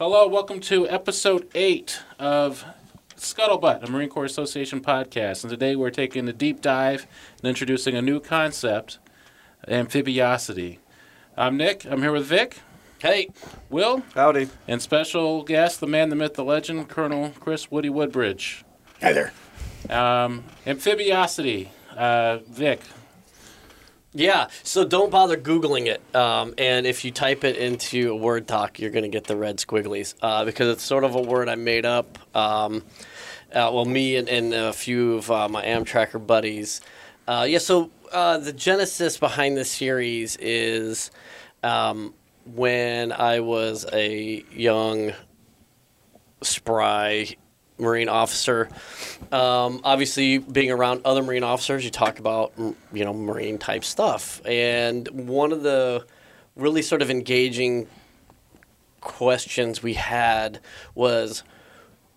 Hello, welcome to episode eight of Scuttlebutt, a Marine Corps Association podcast. And today we're taking a deep dive and introducing a new concept, amphibiosity. I'm Nick. I'm here with Vic, Hey, Will, Howdy. and special guest, the man, the myth, the legend, Colonel Chris Woody Woodbridge. Hi there. Um, amphibiosity. Uh, Vic, yeah. So don't bother googling it. Um, and if you type it into a Word doc, you're going to get the red squigglies uh, because it's sort of a word I made up. Um, uh, well, me and, and a few of uh, my Amtracker buddies. Uh, yeah. So uh, the genesis behind this series is um, when I was a young, spry Marine officer. Um, obviously, being around other Marine officers, you talk about you know Marine type stuff, and one of the really sort of engaging questions we had was,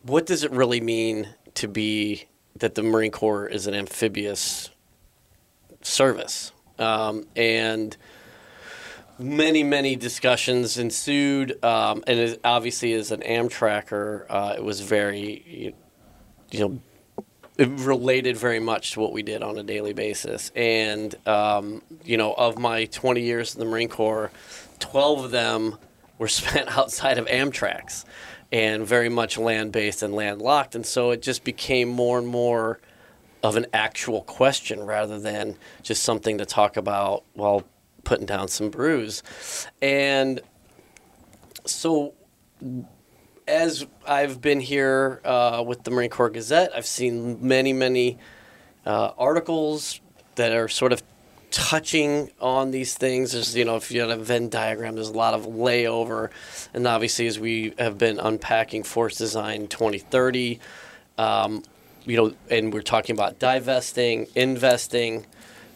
what does it really mean to be that the Marine Corps is an amphibious service, um, and many many discussions ensued um, and it, obviously as an amtracker. Uh, it was very you, know it related very much to what we did on a daily basis. And um, you know of my 20 years in the marine corps 12 of them were spent outside of amtracs and very much land-based and landlocked. And so it just became more and more of an actual question rather than just something to talk about while putting down some brews. And so, as I've been here uh, with the Marine Corps Gazette, I've seen many, many uh, articles that are sort of touching on these things. There's, you know, if you had a Venn diagram, there's a lot of layover. And obviously, as we have been unpacking Force Design 2030, um, you know, and we're talking about divesting, investing.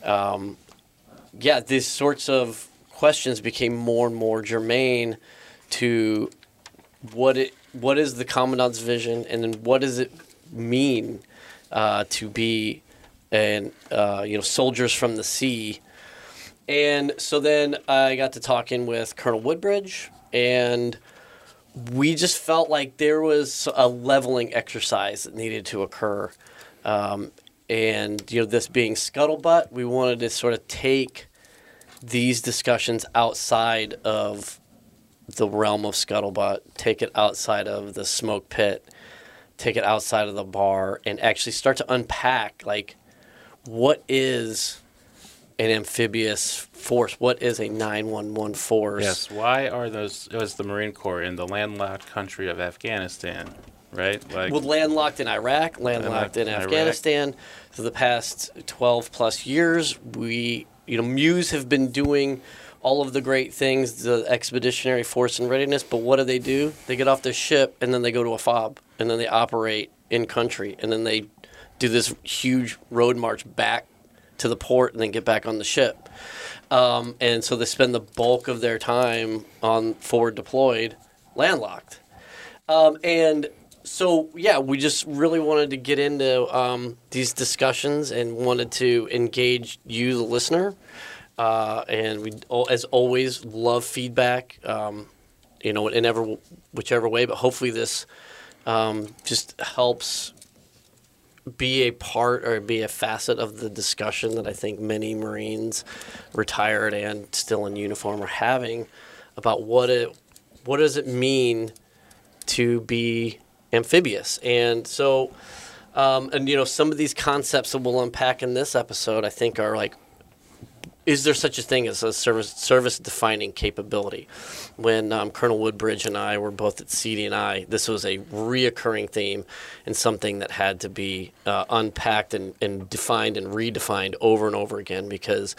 Um, yeah, these sorts of questions became more and more germane to what it what is the commandant's vision, and then what does it mean uh, to be and uh, you know soldiers from the sea. And so then I got to talking with Colonel Woodbridge, and we just felt like there was a leveling exercise that needed to occur. Um, and you know, this being scuttlebutt, we wanted to sort of take these discussions outside of the realm of scuttlebutt, take it outside of the smoke pit, take it outside of the bar, and actually start to unpack like what is an amphibious force? What is a 911 force? yes, why are those, It was the Marine Corps in the landlocked country of Afghanistan, right? Like, Well, landlocked in Iraq, landlocked in Afghanistan. For the past 12 plus years, we, you know, MEUs have been doing all of the great things, the expeditionary force and readiness, but what do they do? They get off their ship and then they go to a fob and then they operate in country and then they do this huge road march back to the port and then get back on the ship. Um, and so they spend the bulk of their time on forward deployed, landlocked. Um, and so, yeah, we just really wanted to get into um, these discussions and wanted to engage you, the listener. Uh, and we, as always, love feedback. Um, you know, in ever whichever way. But hopefully, this um, just helps be a part or be a facet of the discussion that I think many Marines, retired and still in uniform, are having about what it what does it mean to be amphibious. And so, um, and you know, some of these concepts that we'll unpack in this episode, I think, are like is there such a thing as a service service defining capability? When um, Colonel Woodbridge and I were both at CDI, this was a reoccurring theme and something that had to be uh, unpacked and, and defined and redefined over and over again because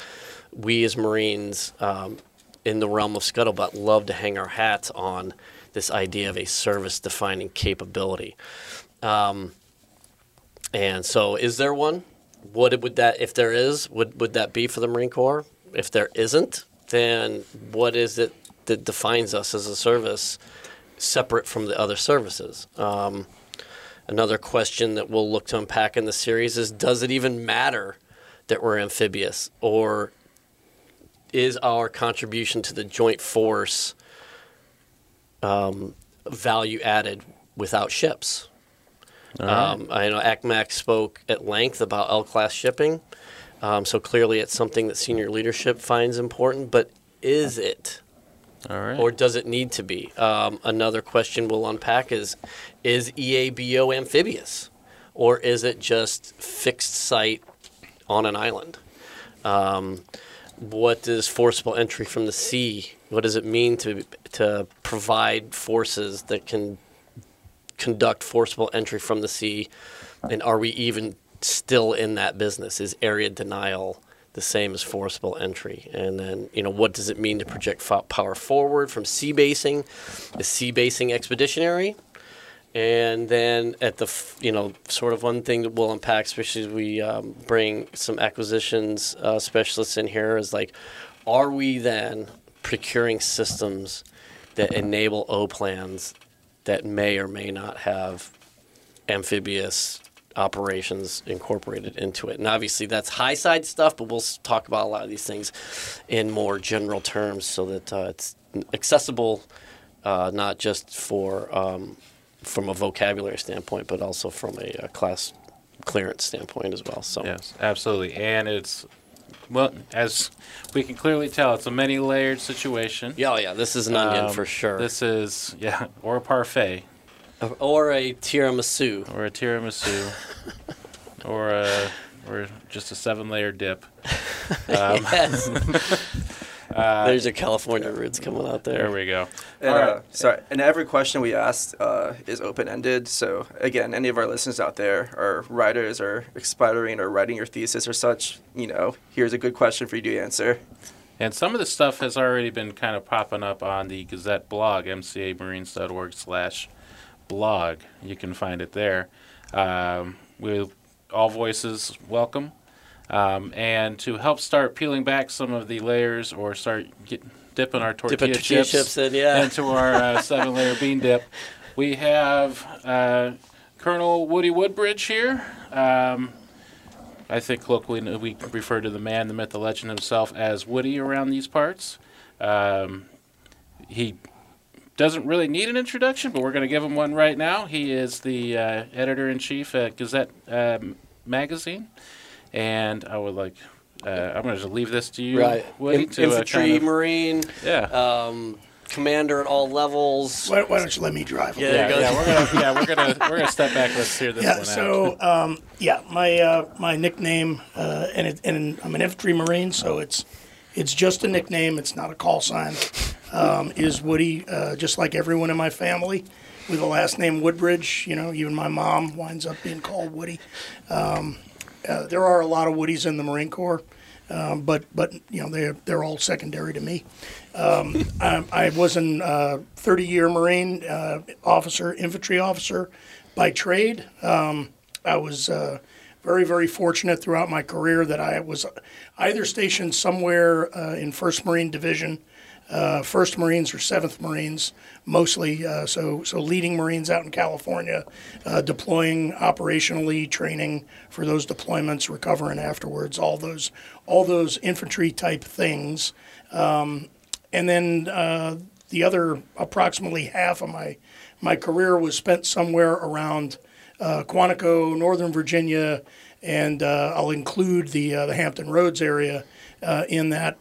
we as Marines um, in the realm of scuttlebutt love to hang our hats on this idea of a service defining capability. Um, and so, is there one? What would that, if there is, would, would that be for the Marine Corps? If there isn't, then what is it that defines us as a service separate from the other services? Um, another question that we'll look to unpack in the series is Does it even matter that we're amphibious? Or is our contribution to the joint force um, value added without ships. Um, I know ACMC spoke at length about L class shipping, um, so clearly it's something that senior leadership finds important. But is it, All right. or does it need to be? Um, another question we'll unpack is: Is EABO amphibious, or is it just fixed site on an island? Um, what does forcible entry from the sea? What does it mean to to provide forces that can conduct forcible entry from the sea? And are we even still in that business? Is area denial the same as forcible entry? And then, you know, what does it mean to project fo- power forward from sea basing? Is sea basing expeditionary? And then at the, f- you know, sort of one thing that we'll unpack, especially as we um, bring some acquisitions uh, specialists in here, is like, are we then procuring systems that enable O plans that may or may not have amphibious operations incorporated into it. And obviously that's high side stuff, but we'll talk about a lot of these things in more general terms so that uh, it's accessible uh, not just for um, from a vocabulary standpoint, but also from a, a class clearance standpoint as well. So Yes, absolutely. And it's, well, as we can clearly tell, it's a many layered situation. yeah, oh, yeah, this is an onion Um, for sure. This is, yeah, or a parfait, or a tiramisu. or a tiramisu, or a, or just a seven layer dip. Um, Yes. There's your California roots coming out there. there we go. And, All right. uh, sorry, and every question we asked uh, is open ended. So, again, any of our listeners out there are writers or aspiring or writing your thesis or such, you know, here's a good question for you to answer. And some of the stuff has already been kind of popping up on the Gazette blog, mcamarines.org slash blog. You can find it there. Um, we all voices welcome. Um, and to help start peeling back some of the layers or start get, dipping our tortilla, Dipping tortilla chips, chips in, yeah. into our uh, seven layer bean dip, we have uh, Colonel Woody Woodbridge here. Um, I think locally we refer to the man, the myth, the legend himself as Woody around these parts. Um, he doesn't really need an introduction, but we're going to give him one right now. He is the uh, editor in chief at Gazette um, magazine, and I would like. Uh, I'm going to just leave this to you, Right. Woody, In- to uh, infantry, kind of- Marine, yeah. um, commander at all levels. Why, why don't you let me drive? Yeah, yeah, yeah, we're gonna yeah we're gonna we're gonna step back. Let's hear this Yeah. one out. So um, yeah, my uh, my nickname, uh, and it, and I'm an infantry marine, so it's it's just a nickname. It's not a call sign. Um, is Woody, uh, just like everyone in my family, with the last name Woodbridge. You know, even my mom winds up being called Woody. Um, uh, there are a lot of Woodies in the Marine Corps, um, but but you know they're they're all secondary to me. Um, I, I was a uh, 30 year Marine uh, officer, infantry officer by trade. Um, I was uh, very, very fortunate throughout my career that I was either stationed somewhere uh, in 1st Marine Division, uh, 1st Marines or 7th Marines, mostly. Uh, so, so leading Marines out in California, uh, deploying operationally, training for those deployments, recovering afterwards, all those, all those infantry type things and then the other approximately half of my my career was spent somewhere around uh, Quantico, Northern Virginia, and uh, I'll include the uh, the Hampton Roads area in that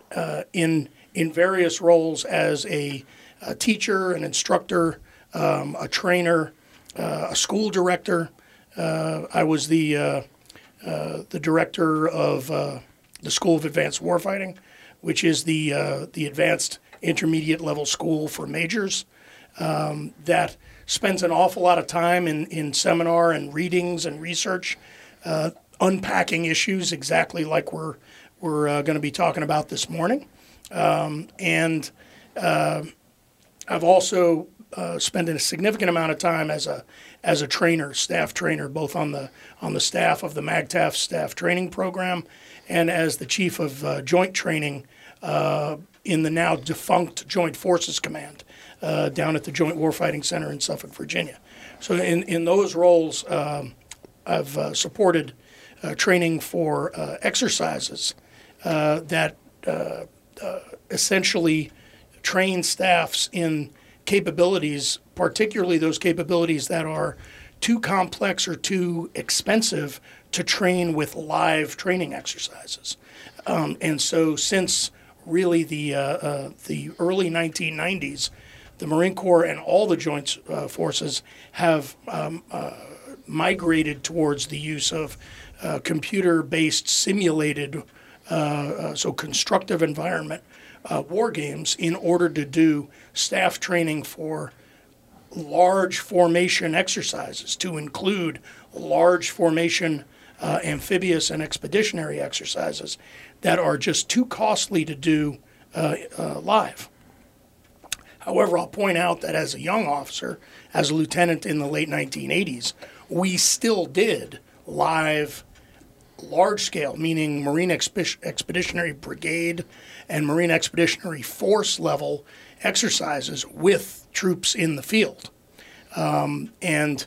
in in various roles as a, a teacher, an instructor, um, a trainer, uh, a school director. Uh, I was the uh, uh, the director of uh, the School of Advanced Warfighting, which is the the advanced intermediate level school for majors um, that spends an awful lot of time in, in seminar and readings and research, unpacking issues exactly like we're we're going to be talking about this morning, um, and uh, I've also uh, spent a significant amount of time as a as a trainer, staff trainer, both on the on the staff of the MAGTF staff training program, and as the chief of uh, joint training uh, in the now defunct Joint Forces Command uh, down at the Joint Warfighting Center in Suffolk, Virginia. So in in those roles, um, I've uh, supported training for exercises that essentially train staffs in capabilities, particularly those capabilities that are too complex or too expensive to train with live training exercises. Um, and so, since really the uh, uh, the early 1990s, the Marine Corps and all the Joint uh, Forces have um, uh, migrated towards the use of uh, computer-based simulated, uh, so constructive environment war games in order to do staff training for large formation exercises, to include large formation uh, amphibious and expeditionary exercises that are just too costly to do uh, uh, live. However, I'll point out that as a young officer, as a lieutenant in the late 1980s, we still did live large scale, meaning Marine Expeditionary Brigade and Marine Expeditionary Force level exercises with troops in the field. Um, and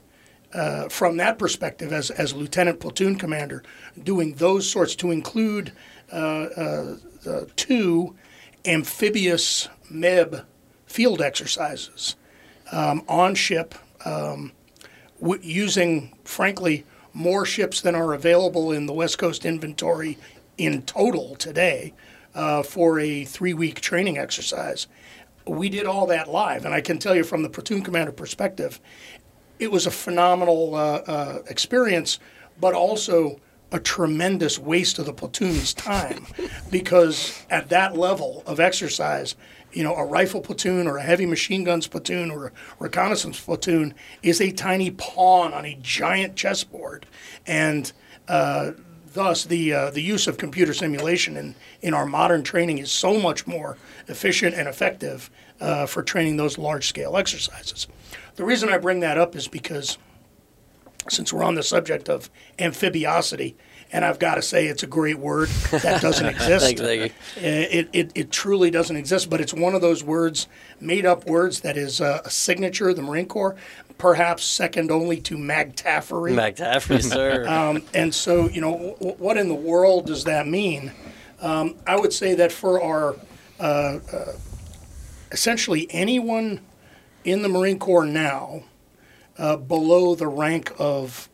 uh, from that perspective, as, as lieutenant platoon commander, doing those sorts to include uh, uh, two amphibious MEB field exercises um, on ship, um, w- using, frankly, more ships than are available in the West Coast inventory in total today uh, for a three week training exercise. We did all that live, and I can tell you from the platoon commander perspective, it was a phenomenal uh, uh, experience, but also a tremendous waste of the platoon's time because at that level of exercise, you know, a rifle platoon or a heavy machine guns platoon or a reconnaissance platoon is a tiny pawn on a giant chessboard, and uh, thus the uh, the use of computer simulation in in our modern training is so much more efficient and effective uh, for training those large scale exercises. The reason I bring that up is because since we're on the subject of amphibiosity, and I've got to say it's a great word that doesn't exist. thank you, thank you. It, it, it truly doesn't exist, but it's one of those words, made up words, that is a, a signature of the Marine Corps, perhaps second only to McTaffery. McTaffery, sir. Um, and so, you know, w- what in the world does that mean? Um, I would say that for our uh, uh, essentially anyone in the Marine Corps now, uh, below the rank of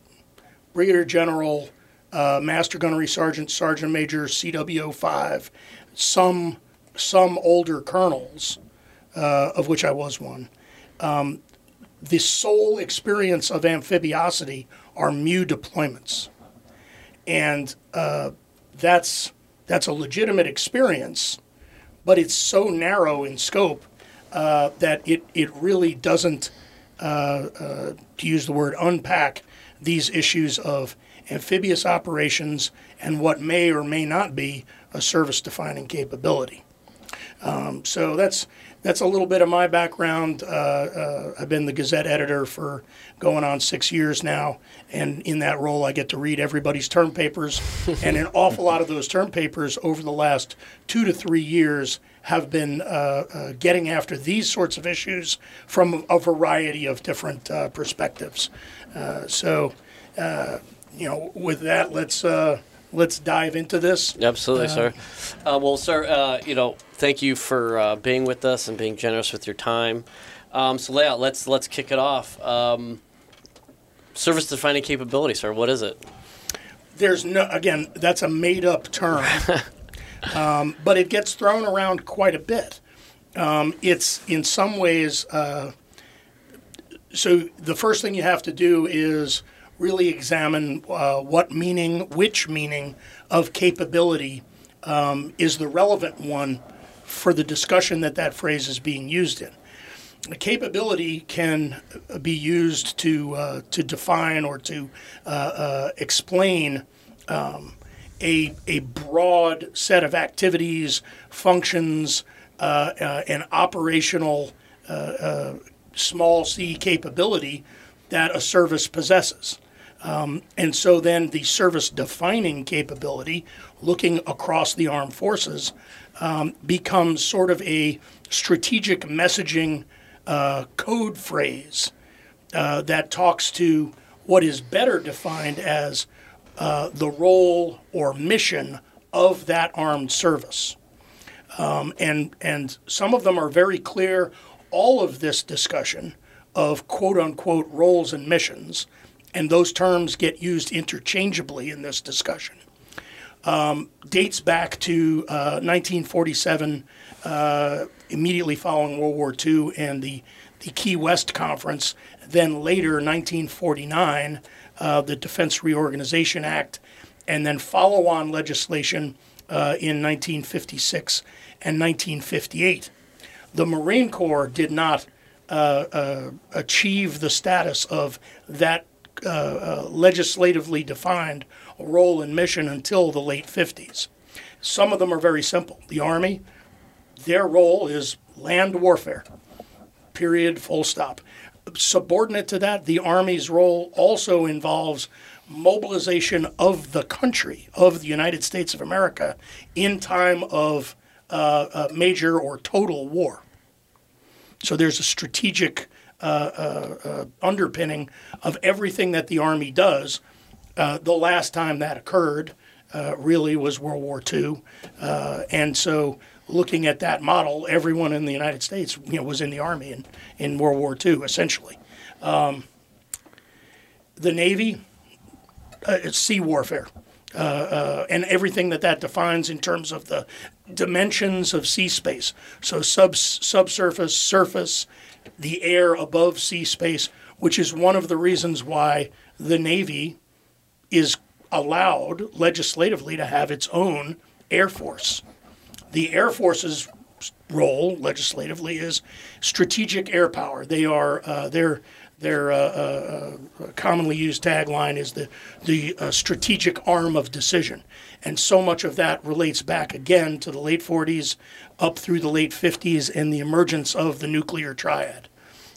Brigadier General, uh, Master Gunnery Sergeant, Sergeant Major, CWO 5, some, some older colonels, uh, of which I was one. Um, the sole experience of amphibiosity are MEU deployments. And uh, that's, that's a legitimate experience, but it's so narrow in scope uh, that it, it really doesn't, uh, uh, to use the word, unpack these issues of amphibious operations and what may or may not be a service defining capability. Um, so that's that's a little bit of my background. Uh, uh, I've been the Gazette editor for going on six years now, and in that role, I get to read everybody's term papers. and an awful lot of those term papers over the last two to three years have been uh, uh, getting after these sorts of issues from a variety of different uh, perspectives. Uh, so, uh, you know, with that, let's uh, let's dive into this. Absolutely, sir. well, sir, you know, thank you for being with us and being generous with your time. Um, so, layout. Let's let's kick it off. Um, service defining capability, sir. What is it? There's no again. That's a made up term. um, but it gets thrown around quite a bit. Um, it's in some ways. Uh, so the first thing you have to do is really examine uh, what meaning, which meaning of capability um, is the relevant one for the discussion that that phrase is being used in. A capability can be used to uh, to define or to uh, uh explain um, a, a broad set of activities, functions, uh, uh, and operational uh, uh small c capability that a service possesses. Um, and so then the service defining capability, looking across the armed forces, um, becomes sort of a strategic messaging uh, code phrase uh, that talks to what is better defined as uh, the role or mission of that armed service. Um, and, and some of them are very clear, all of this discussion of quote unquote roles and missions, and those terms get used interchangeably in this discussion, um, dates back to uh, 1947, uh, immediately following World War II and the, the Key West Conference. Then later, 1949, uh, the Defense Reorganization Act, and then follow on legislation uh, in 1956 and 1958. The Marine Corps did not uh, uh, achieve the status of that uh, uh, legislatively defined role and mission until the late 50s. Some of them are very simple. The Army, their role is land warfare, period, full stop. Subordinate to that, the Army's role also involves mobilization of the country, of the United States of America, in time of uh, major or total war. So there's a strategic uh, uh, uh, underpinning of everything that the Army does. Uh, the last time that occurred really was World War II. and so looking at that model, everyone in the United States you know, was in the Army in, in World War II, essentially. Um, the Navy, it's sea warfare. Uh, uh, and everything that that defines in terms of the dimensions of sea space. So sub subsurface, surface, the air above sea space, which is one of the reasons why the Navy is allowed legislatively to have its own air force. The Air Force's role legislatively is strategic air power. They are uh, they're their uh, uh, uh, commonly used tagline is the the uh, strategic arm of decision, and so much of that relates back again to the late 40s, up through the late 50s, and the emergence of the nuclear triad.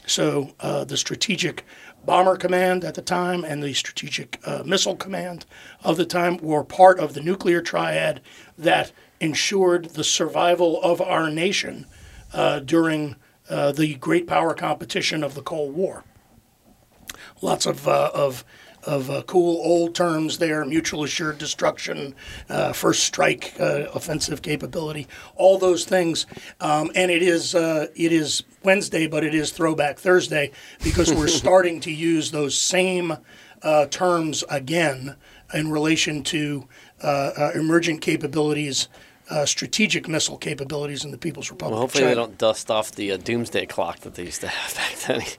So uh, the strategic bomber command at the time and the strategic uh, missile command of the time were part of the nuclear triad that ensured the survival of our nation during the great power competition of the Cold War lots of uh, of of uh, cool old terms there mutual assured destruction, uh, first strike uh, offensive capability, all those things. Um, and it is, uh, it is Wednesday, but it is Throwback Thursday because we're starting to use those same uh, terms again in relation to emergent capabilities uh, strategic missile capabilities in the People's Republic. Well, hopefully they don't dust off the uh, doomsday clock that they used to have back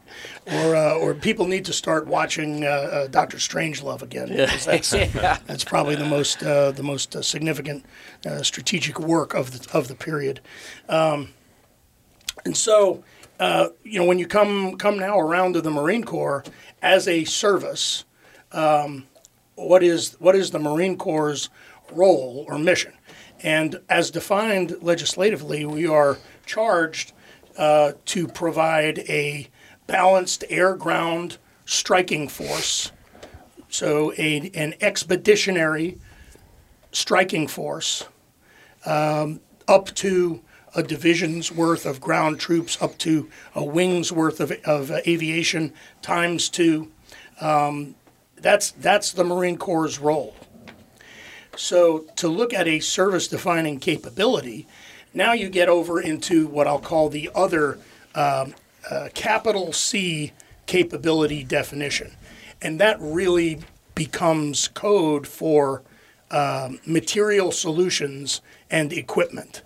then. or, uh, or people need to start watching uh, uh, Doctor Strangelove again. Yeah. That's, yeah. that's probably the most uh, the most significant strategic work of the of the period. Um, and so, you know, when you come come now around to the Marine Corps as a service, um, what is what is the Marine Corps' role or mission? And as defined legislatively, we are charged uh, to provide a balanced air ground striking force, so a, an expeditionary striking force um, up to a division's worth of ground troops, up to a wing's worth of, of aviation times two. Um, that's, that's the Marine Corps' role. So to look at a service defining capability, now you get over into what I'll call the other um, uh, capital C capability definition. And that really becomes code for um, material solutions and equipment.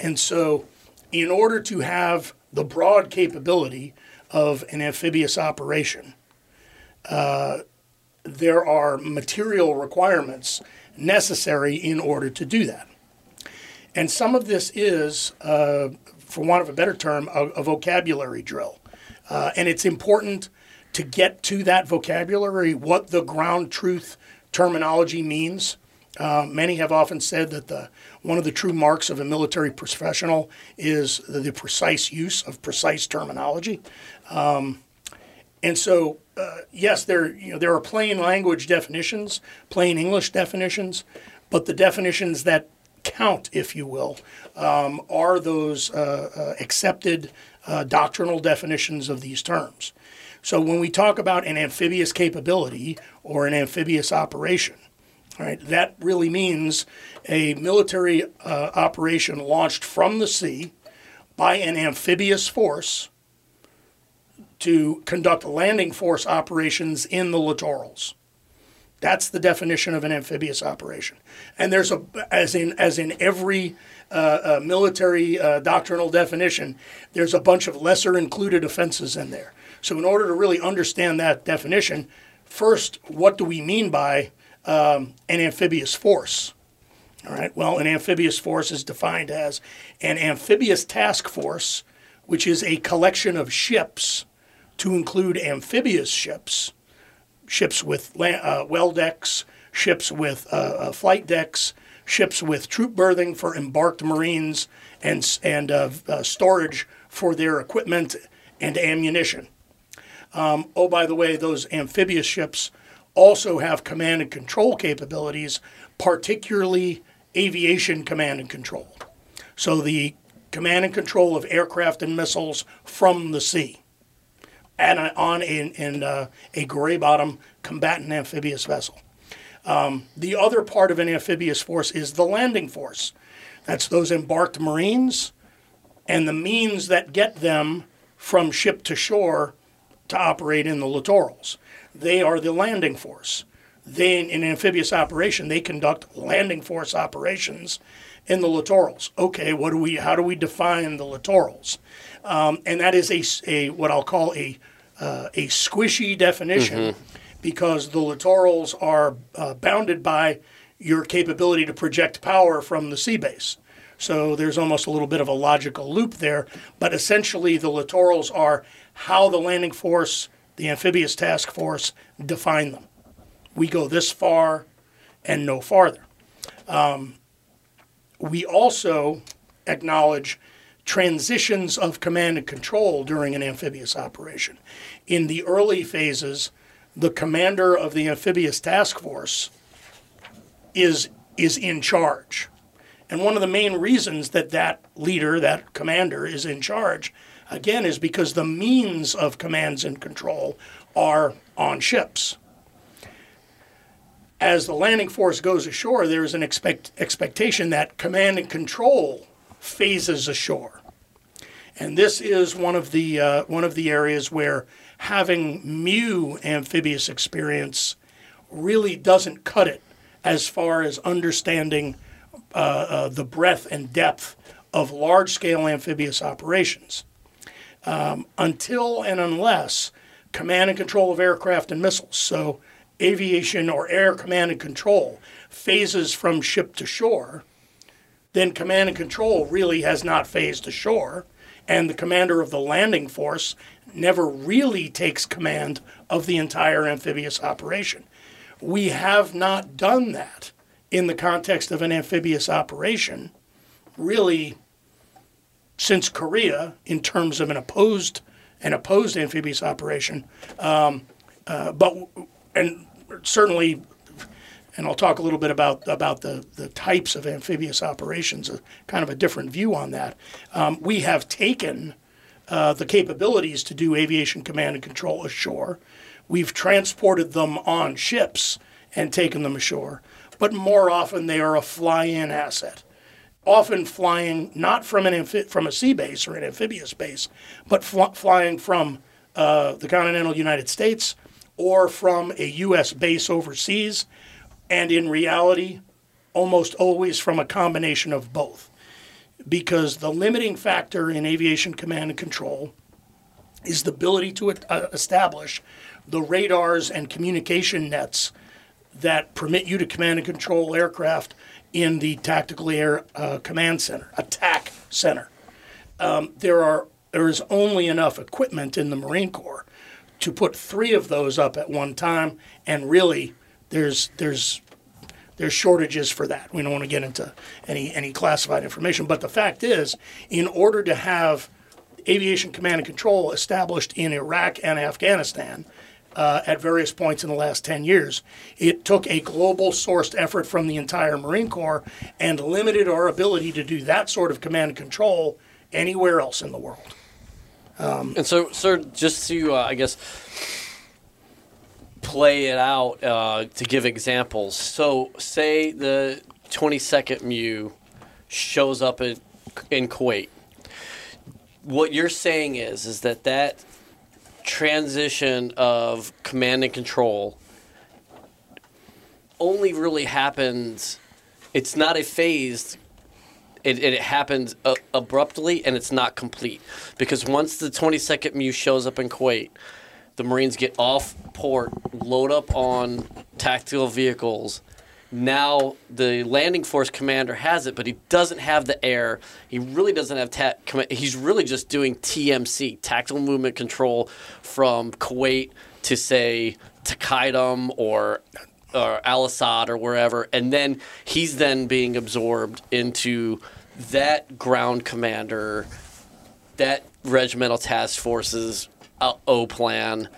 And so, in order to have the broad capability of an amphibious operation, uh, there are material requirements necessary in order to do that. And some of this is, uh, for want of a better term, a, a vocabulary drill. Uh, and it's important to get to that vocabulary, what the ground truth terminology means. Uh, many have often said that the one of the true marks of a military professional is the, the precise use of precise terminology. Um, and so, uh, yes, there you know there are plain language definitions, plain English definitions, but the definitions that count, if you will, um, are those uh, uh, accepted uh, doctrinal definitions of these terms. So when we talk about an amphibious capability or an amphibious operation, right, that really means a military uh, operation launched from the sea by an amphibious force to conduct landing force operations in the littorals. That's the definition of an amphibious operation. And there's a, as in as in every uh, uh, military uh, doctrinal definition, there's a bunch of lesser included offenses in there. So in order to really understand that definition, first, what do we mean by um, an amphibious force? All right. Well, an amphibious force is defined as an amphibious task force, which is a collection of ships to include amphibious ships, ships with uh, well decks, ships with uh, uh, flight decks, ships with troop berthing for embarked Marines, and and uh, uh, storage for their equipment and ammunition. Um, oh, by the way, those amphibious ships also have command and control capabilities, particularly aviation command and control. So the command and control of aircraft and missiles from the sea and on in, in uh, a gray bottom combatant amphibious vessel. Um, the other part of an amphibious force is the landing force. That's those embarked Marines and the means that get them from ship to shore to operate in the littorals. They are the landing force. They, in amphibious operation, they conduct landing force operations in the littorals. Okay, what do we? How do we define the littorals? Um, and that is a, a what I'll call a uh, a squishy definition mm-hmm. because the littorals are uh, bounded by your capability to project power from the sea base. So there's almost a little bit of a logical loop there, but essentially the littorals are how the landing force, the amphibious task force, define them. We go this far and no farther. Um, we also acknowledge transitions of command and control during an amphibious operation. In the early phases, the commander of the amphibious task force is, is in charge. And one of the main reasons that that leader, that commander, is in charge again, is because the means of commands and control are on ships. As the landing force goes ashore, there is an expect, expectation that command and control phases ashore. And this is one of the uh, one of the areas where having MEU amphibious experience really doesn't cut it as far as understanding uh, uh, the breadth and depth of large scale amphibious operations. Um, until and unless command and control of aircraft and missiles, so aviation or air command and control, phases from ship to shore, then command and control really has not phased ashore, and the commander of the landing force never really takes command of the entire amphibious operation. We have not done that in the context of an amphibious operation, really since Korea in terms of an opposed an opposed amphibious operation, um, uh, but and certainly, and I'll talk a little bit about about the the types of amphibious operations, a kind of a different view on that. Um, we have taken uh, the capabilities to do aviation command and control ashore. We've transported them on ships and taken them ashore, but more often they are a fly-in asset often flying not from an amphi- from a sea base or an amphibious base, but fl- flying from uh, the continental United States or from a U.S. base overseas, and in reality, almost always from a combination of both. Because the limiting factor in aviation command and control is the ability to uh, establish the radars and communication nets that permit you to command and control aircraft in the Tactical Air uh, Command Center, Attack Center. Um, there are there is only enough equipment in the Marine Corps to put three of those up at one time, and really, there's there's there's shortages for that. We don't want to get into any any classified information, but the fact is, in order to have aviation command and control established in Iraq and Afghanistan, uh, at various points in the last 10 years. It took a global sourced effort from the entire Marine Corps and limited our ability to do that sort of command and control anywhere else in the world. Um, and so, sir, just to, uh, I guess, play it out uh, to give examples. So, say the 22nd MEU shows up in, in Kuwait. what you're saying is is that that transition of command and control only really happens it's not a phased it, it happens uh, abruptly and it's not complete because once the 22nd MEU shows up in kuwait the marines get off port load up on tactical vehicles now the landing force commander has it, but he doesn't have the air. He really doesn't have ta- He's really just doing TMC, tactical movement control, from Kuwait to say to Qaidam or or Al Assad or wherever, and then he's then being absorbed into that ground commander, that regimental task forces uh, O plan,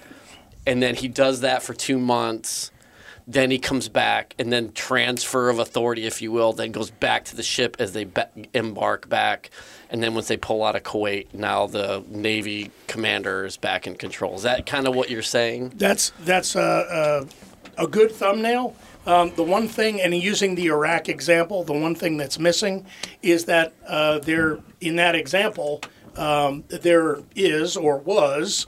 and then he does that for two months then he comes back, and then transfer of authority, if you will, then goes back to the ship as they be- embark back. And then once they pull out of Kuwait, now the Navy commander is back in control. Is that kind of what you're saying? That's that's a, a, a good thumbnail. Um, the one thing, and using the Iraq example, the one thing that's missing is that uh, there, in that example, um, there is or was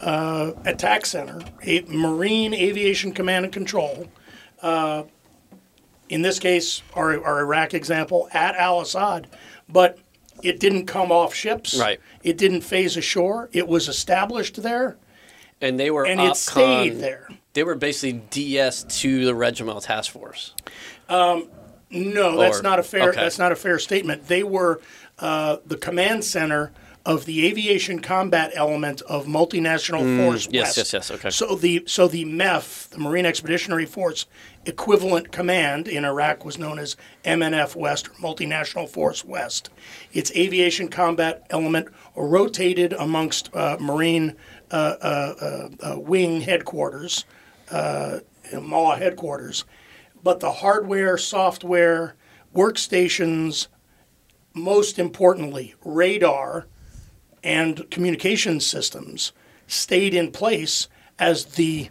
uh, attack center, a Marine Aviation Command and Control. Uh, in this case, our, our Iraq example at Al Assad, but it didn't come off ships. Right. It didn't phase ashore. It was established there, And they were and it stayed there. They were basically DS to the regimental task force. No, that's not a fair. okay. That's not a fair statement. They were uh, the command center of the aviation combat element of multinational force Mm, yes, West. yes, yes, okay. So the so the MEF, the Marine Expeditionary Force equivalent command in Iraq was known as MNF West or Multinational Force West. Its aviation combat element rotated amongst uh, Marine uh, uh, uh, uh, wing headquarters, uh, MAW headquarters, but the hardware, software, workstations, most importantly, radar and communication systems stayed in place as the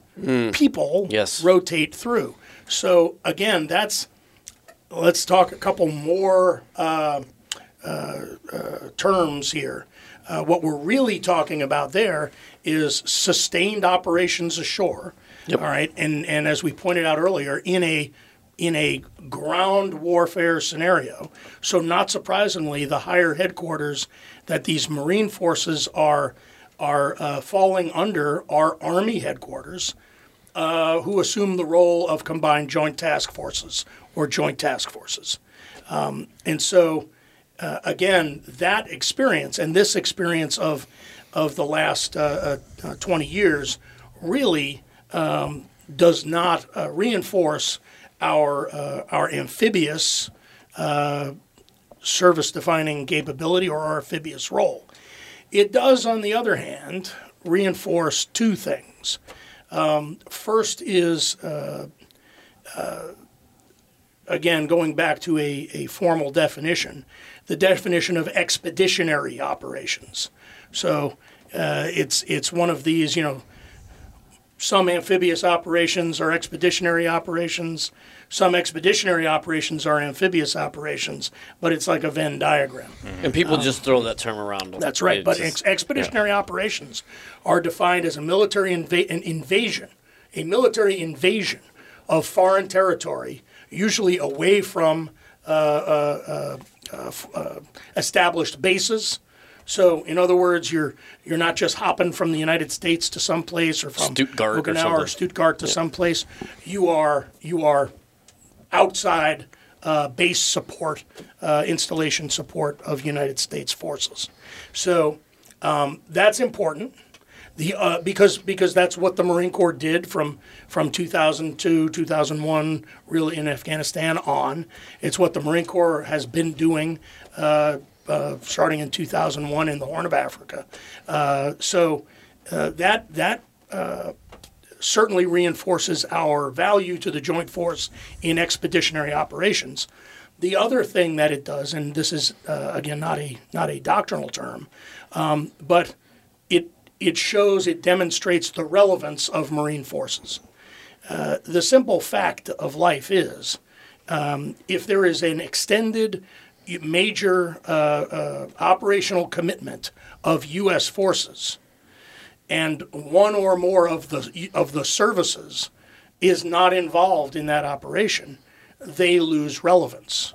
people Yes. rotate through. So again, that's let's talk a couple more uh, uh, uh, terms here. Uh, what we're really talking about there is sustained operations ashore. All right, and and as we pointed out earlier, in a in a ground warfare scenario. So not surprisingly, the higher headquarters that these Marine forces are are uh, falling under are Army headquarters, uh, who assume the role of combined joint task forces or joint task forces. Um, and so, uh, again, that experience and this experience of of the last uh, uh, 20 years really um, does not uh, reinforce our uh, our amphibious uh, service defining capability or amphibious role. It does, on the other hand, reinforce two things. Um, first is uh, uh, again going back to a, a formal definition, the definition of expeditionary operations. So uh, it's it's one of these, you know, some amphibious operations are expeditionary operations. Some expeditionary operations are amphibious operations, but it's like a Venn diagram. And people just throw that term around. Um, That's right. It's But just- ex- expeditionary operations are defined as a military inva- an invasion, a military invasion of foreign territory, usually away from uh, uh, uh, uh, uh, established bases. So, in other words, you're you're not just hopping from the United States to some place or from Stuttgart or or. Stuttgart to some place. You are you are outside uh, base support, uh, installation support of United States forces. So um, that's important. The, uh, because because that's what the Marine Corps did from from 2002 2001 really in Afghanistan on. It's what the Marine Corps has been doing uh, uh, starting in 2001 in the Horn of Africa. Uh, so that that certainly reinforces our value to the joint force in expeditionary operations. The other thing that it does, and this is uh, again not a not a doctrinal term, um, but it it shows it demonstrates the relevance of Marine forces. Uh, the simple fact of life is, um, if there is an extended major uh, uh, operational commitment of U.S. forces, and one or more of the of the services is not involved in that operation, they lose relevance.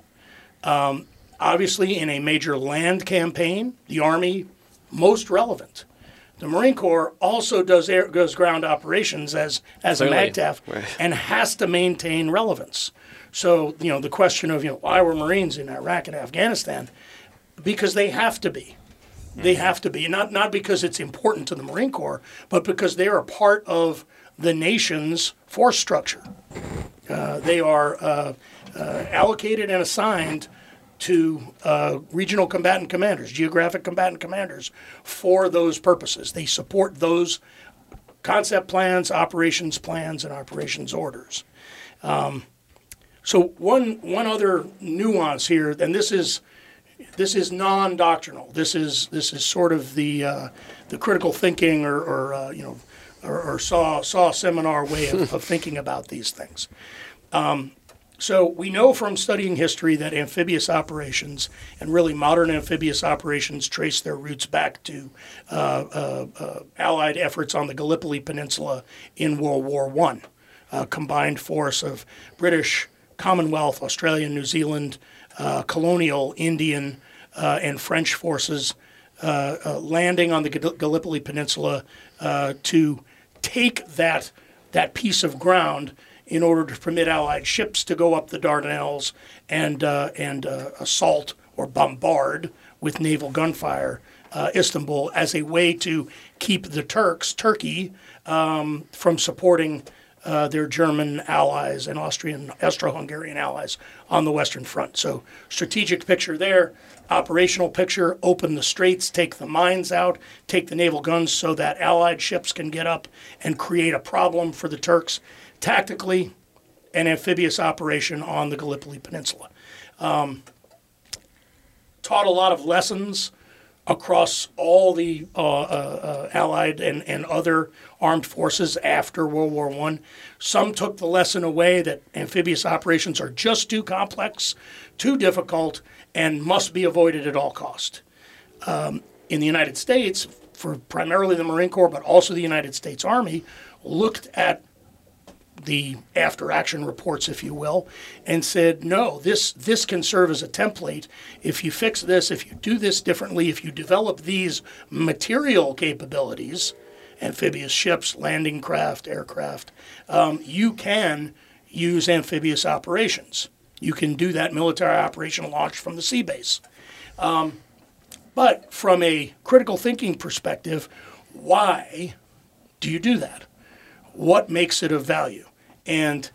Um, obviously, in a major land campaign, the Army most relevant. The Marine Corps also does air, does ground operations as as Clearly. a MAGTF Right. and has to maintain relevance. So you know the question of you know why were Marines in Iraq and Afghanistan? Because they have to be. They have to be not not because it's important to the Marine Corps, but because they are a part of the nation's force structure. Uh, they are uh, uh, allocated and assigned to uh, regional combatant commanders, geographic combatant commanders, for those purposes. They support those concept plans, operations plans, and operations orders. Um, so one one other nuance here, and this is this is non-doctrinal. This is this is sort of the uh, the critical thinking or, or uh, you know or, or saw saw seminar way of, of thinking about these things. Um, so we know from studying history that amphibious operations and really modern amphibious operations trace their roots back to uh, uh, uh, Allied efforts on the Gallipoli Peninsula in World War One, a combined force of British, Commonwealth, Australian, New Zealand, uh, colonial, Indian, uh, and French forces uh, uh, landing on the Gallipoli Peninsula uh, to take that that piece of ground in order to permit Allied ships to go up the Dardanelles and and assault or bombard with naval gunfire uh, Istanbul as a way to keep the Turks, Turkey, um, from supporting uh, their German allies and Austrian, Austro-Hungarian allies on the Western Front. So strategic picture there, operational picture, open the straits, take the mines out, take the naval guns so that Allied ships can get up and create a problem for the Turks. Tactically, an amphibious operation on the Gallipoli Peninsula. Um, taught a lot of lessons across all the uh, uh, uh, Allied and, and other armed forces after World War I. Some took the lesson away that amphibious operations are just too complex, too difficult, and must be avoided at all cost. Um, in the United States, for primarily the Marine Corps, but also the United States Army, looked at the after action reports, if you will, and said, no, this, this can serve as a template. If you fix this, if you do this differently, if you develop these material capabilities, amphibious ships, landing craft, aircraft, um, you can use amphibious operations. You can do that military operation launch from the sea base. Um, but from a critical thinking perspective, why do you do that? What makes it of value? And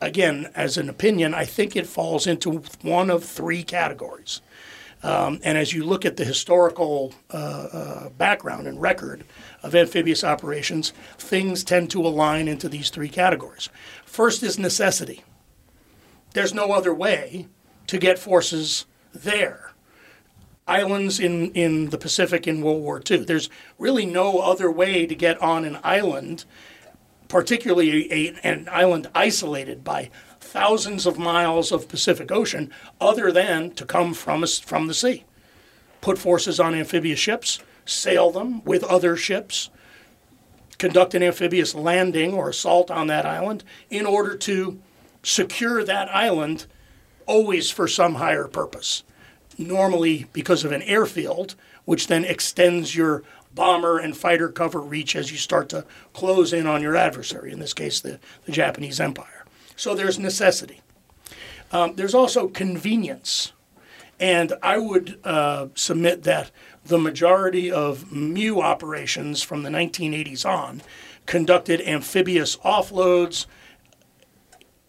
again, as an opinion, I think it falls into one of three categories. Um, and as you look at the historical uh, uh, background and record of amphibious operations, things tend to align into these three categories. First is necessity. There's no other way to get forces there. Islands in, in the Pacific in World War II. There's really no other way to get on an island particularly a, an island isolated by thousands of miles of Pacific Ocean, other than to come from from the sea. Put forces on amphibious ships, sail them with other ships, conduct an amphibious landing or assault on that island in order to secure that island always for some higher purpose. Normally because of an airfield, which then extends your bomber and fighter cover reach as you start to close in on your adversary, in this case, the, the Japanese Empire. So there's necessity. Um, there's also convenience. And I would uh, submit that the majority of MEU operations from the 1980s on conducted amphibious offloads,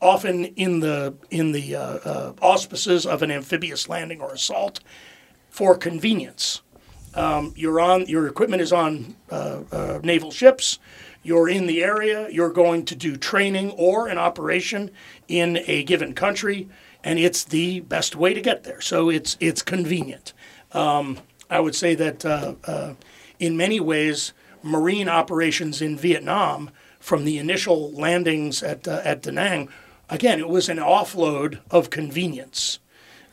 often in the in the uh, uh, auspices of an amphibious landing or assault, for convenience. Um, you're on your equipment is on uh, uh, naval ships. You're in the area. You're going to do training or an operation in a given country, and it's the best way to get there. So it's it's convenient. Um, I would say that uh, uh, in many ways, marine operations in Vietnam, from the initial landings at uh, at Da Nang, again, it was an offload of convenience.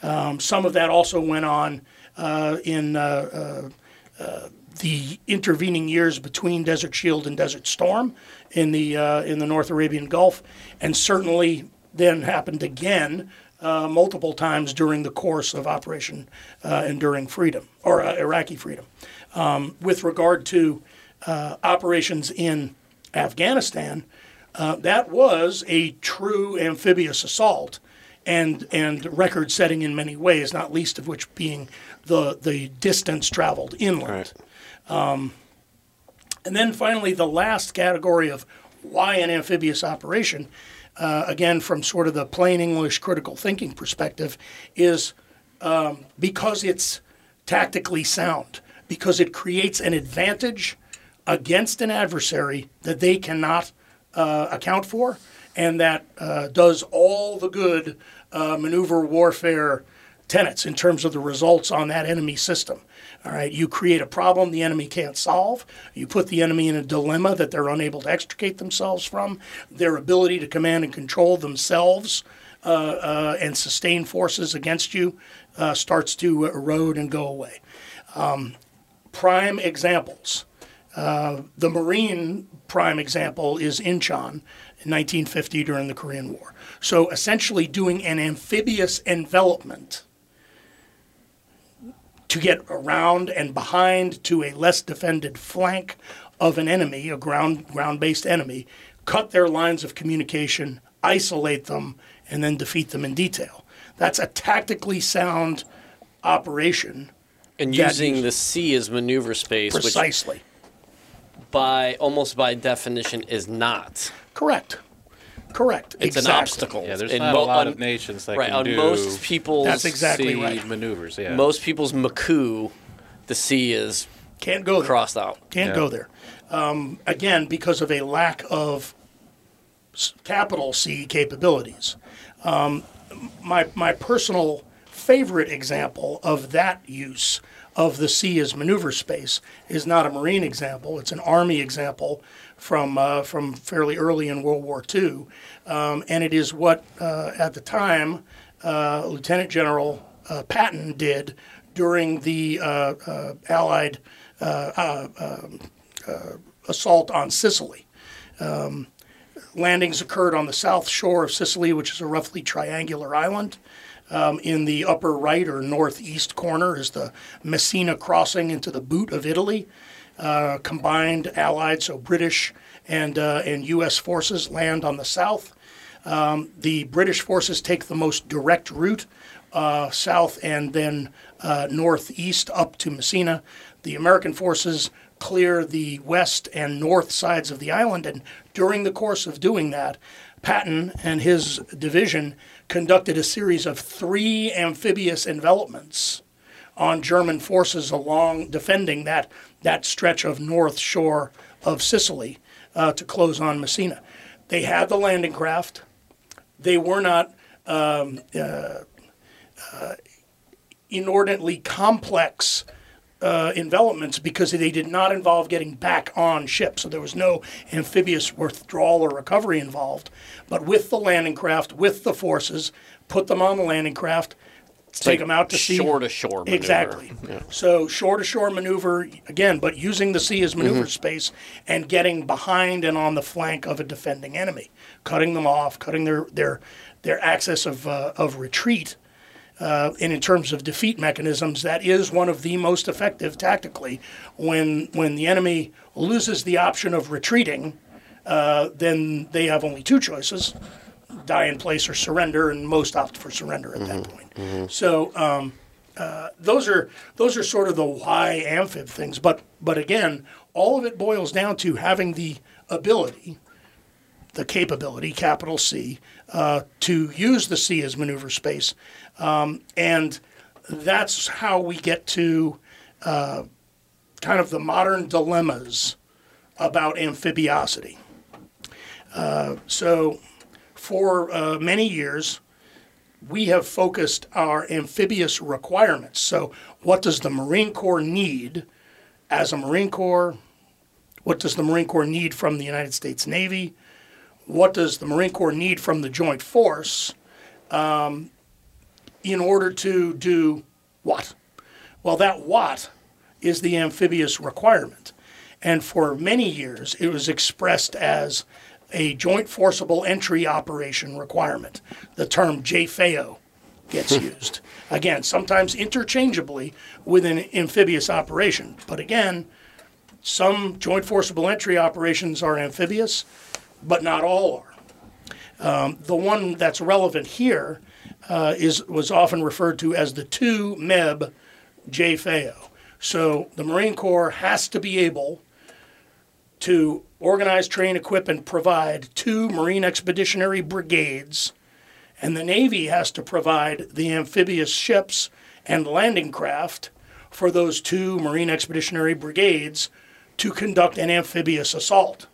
Um, some of that also went on uh, in uh, uh, the intervening years between Desert Shield and Desert Storm in the uh, in the North Arabian Gulf, and certainly then happened again uh, multiple times during the course of Operation uh, Enduring Freedom or uh, Iraqi Freedom. Um, with regard to uh, operations in Afghanistan, uh, that was a true amphibious assault. And, and record setting in many ways, not least of which being the, the distance traveled inland. Um, and then finally, the last category of why an amphibious operation, uh, again, from sort of the plain English critical thinking perspective, is um, because it's tactically sound, because it creates an advantage against an adversary that they cannot uh, account for, and that uh, does all the good uh, maneuver warfare tenets in terms of the results on that enemy system. All right, you create a problem the enemy can't solve. You put the enemy in a dilemma that they're unable to extricate themselves from. Their ability to command and control themselves uh, uh, and sustain forces against you uh, starts to erode and go away. Um, prime examples. Uh, the Marine prime example is Incheon in 1950 during the Korean War. So essentially, doing an amphibious envelopment to get around and behind to a less defended flank of an enemy, a ground ground based enemy, cut their lines of communication, isolate them, and then defeat them in detail. That's a tactically sound operation. And using is- the sea as maneuver space, which Precisely. by almost by definition is not. Correct. Correct. It's exactly. an obstacle. Yeah, there's And not mo- a lot on- of nations that right can on do most people's That's exactly sea right. maneuvers. Yeah, most people's Maku, the sea is Can't go there. crossed out. Can't Yeah. go there. Um, again, because of a lack of capital C capabilities. Um, my, my personal favorite example of that use of the sea as maneuver space is not a Marine example, it's an Army example from, uh, from fairly early in World War II. Um, and it is what, uh, at the time, uh, Lieutenant General uh, Patton did during the uh, Allied assault on Sicily. Um, landings occurred on the south shore of Sicily, which is a roughly triangular island. Um, in the upper right or northeast corner is the Messina crossing into the boot of Italy. Uh, combined Allied, so British and uh, and U.S. forces land on the south. Um, the British forces take the most direct route uh, south and then uh, northeast up to Messina. The American forces clear the west and north sides of the island, and during the course of doing that, Patton and his division conducted a series of three amphibious envelopments on German forces along defending that that stretch of north shore of Sicily uh, to close on Messina. They had the landing craft. They were not um, uh, uh, inordinately complex uh, envelopments because they did not involve getting back on ship. So there was no amphibious withdrawal or recovery involved. But with the landing craft, with the forces, put them on the landing craft, take them out to sea. shore to shore maneuver. Exactly. So shore to shore maneuver again, but using the sea as maneuver space and getting behind and on the flank of a defending enemy, cutting them off, cutting their their their access of uh, of retreat. Uh, and in terms of defeat mechanisms, that is one of the most effective tactically. When when the enemy loses the option of retreating, uh, then they have only two choices: die in place or surrender, and most opt for surrender at that point. So um, uh, those are those are sort of the why amphib things. But but again, all of it boils down to having the ability, the capability, capital C, uh, to use the sea as maneuver space, um, and that's how we get to uh, kind of the modern dilemmas about amphibiosity. Uh, so, for uh, many years, we have focused our amphibious requirements. So, what does the Marine Corps need as a Marine Corps? What does the Marine Corps need from the United States Navy? What does the Marine Corps need from the Joint Force? Um, in order to do what? Well, that what is the amphibious requirement. And for many years, it was expressed as a joint forcible entry operation requirement. The term JFEO gets used. Again, sometimes interchangeably with an amphibious operation. But again, some joint forcible entry operations are amphibious, but not all are. Um, the one that's relevant here uh, is was often referred to as the two MEB JFEO. So the Marine Corps has to be able to organize, train, equip, and provide two Marine Expeditionary Brigades, and the Navy has to provide the amphibious ships and landing craft for those two Marine Expeditionary Brigades to conduct an amphibious assault.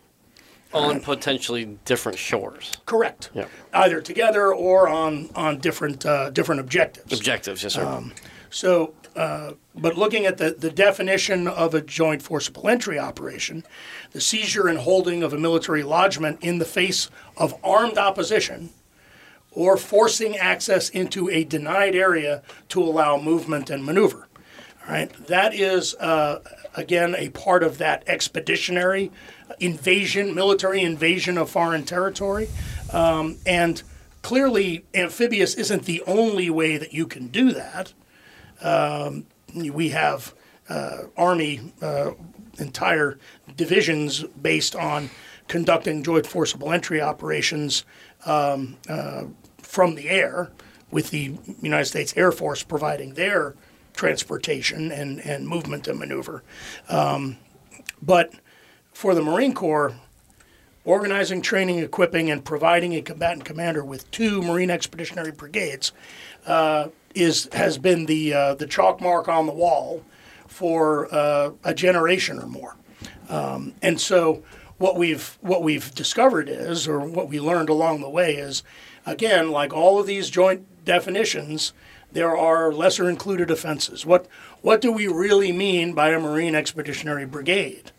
on potentially different shores. Correct. Yep. Either together or on on different uh, different objectives. Objectives, yes, sir. So, uh, but looking at the, the definition of a joint forcible entry operation, the seizure and holding of a military lodgment in the face of armed opposition or forcing access into a denied area to allow movement and maneuver. All right, that is uh, again a part of that expeditionary invasion, military invasion of foreign territory, um, and clearly amphibious isn't the only way that you can do that we have uh, Army uh, entire divisions based on conducting joint forcible entry operations um, uh, from the air, with the United States Air Force providing their transportation and, and movement and maneuver. Um, but for the Marine Corps, organizing, training, equipping, and providing a combatant commander with two Marine Expeditionary Brigades uh, is has been the uh, the chalk mark on the wall for uh, a generation or more. Um, and so what we've what we've discovered is, or what we learned along the way is, again, like all of these joint definitions, there are lesser included offenses. What what do we really mean by a Marine Expeditionary Brigade?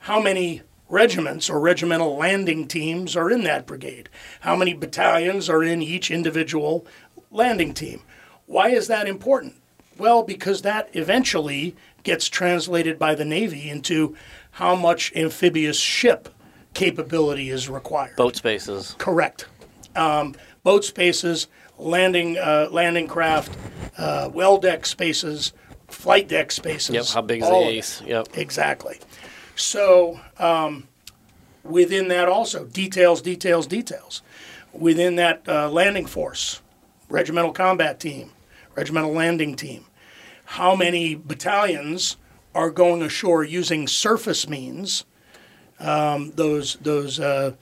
How many regiments or regimental landing teams are in that brigade? How many battalions are in each individual landing team? Why is that important? Well, because that eventually gets translated by the Navy into how much amphibious ship capability is required. Boat spaces. Correct. Um, boat spaces, landing uh, landing craft, uh, well deck spaces, flight deck spaces. Yep. How big is the ACE? Yep. Exactly. So um, within that also details, details, details. Within that uh, landing force, regimental combat team, regimental landing team, how many battalions are going ashore using surface means? Um, those those uh,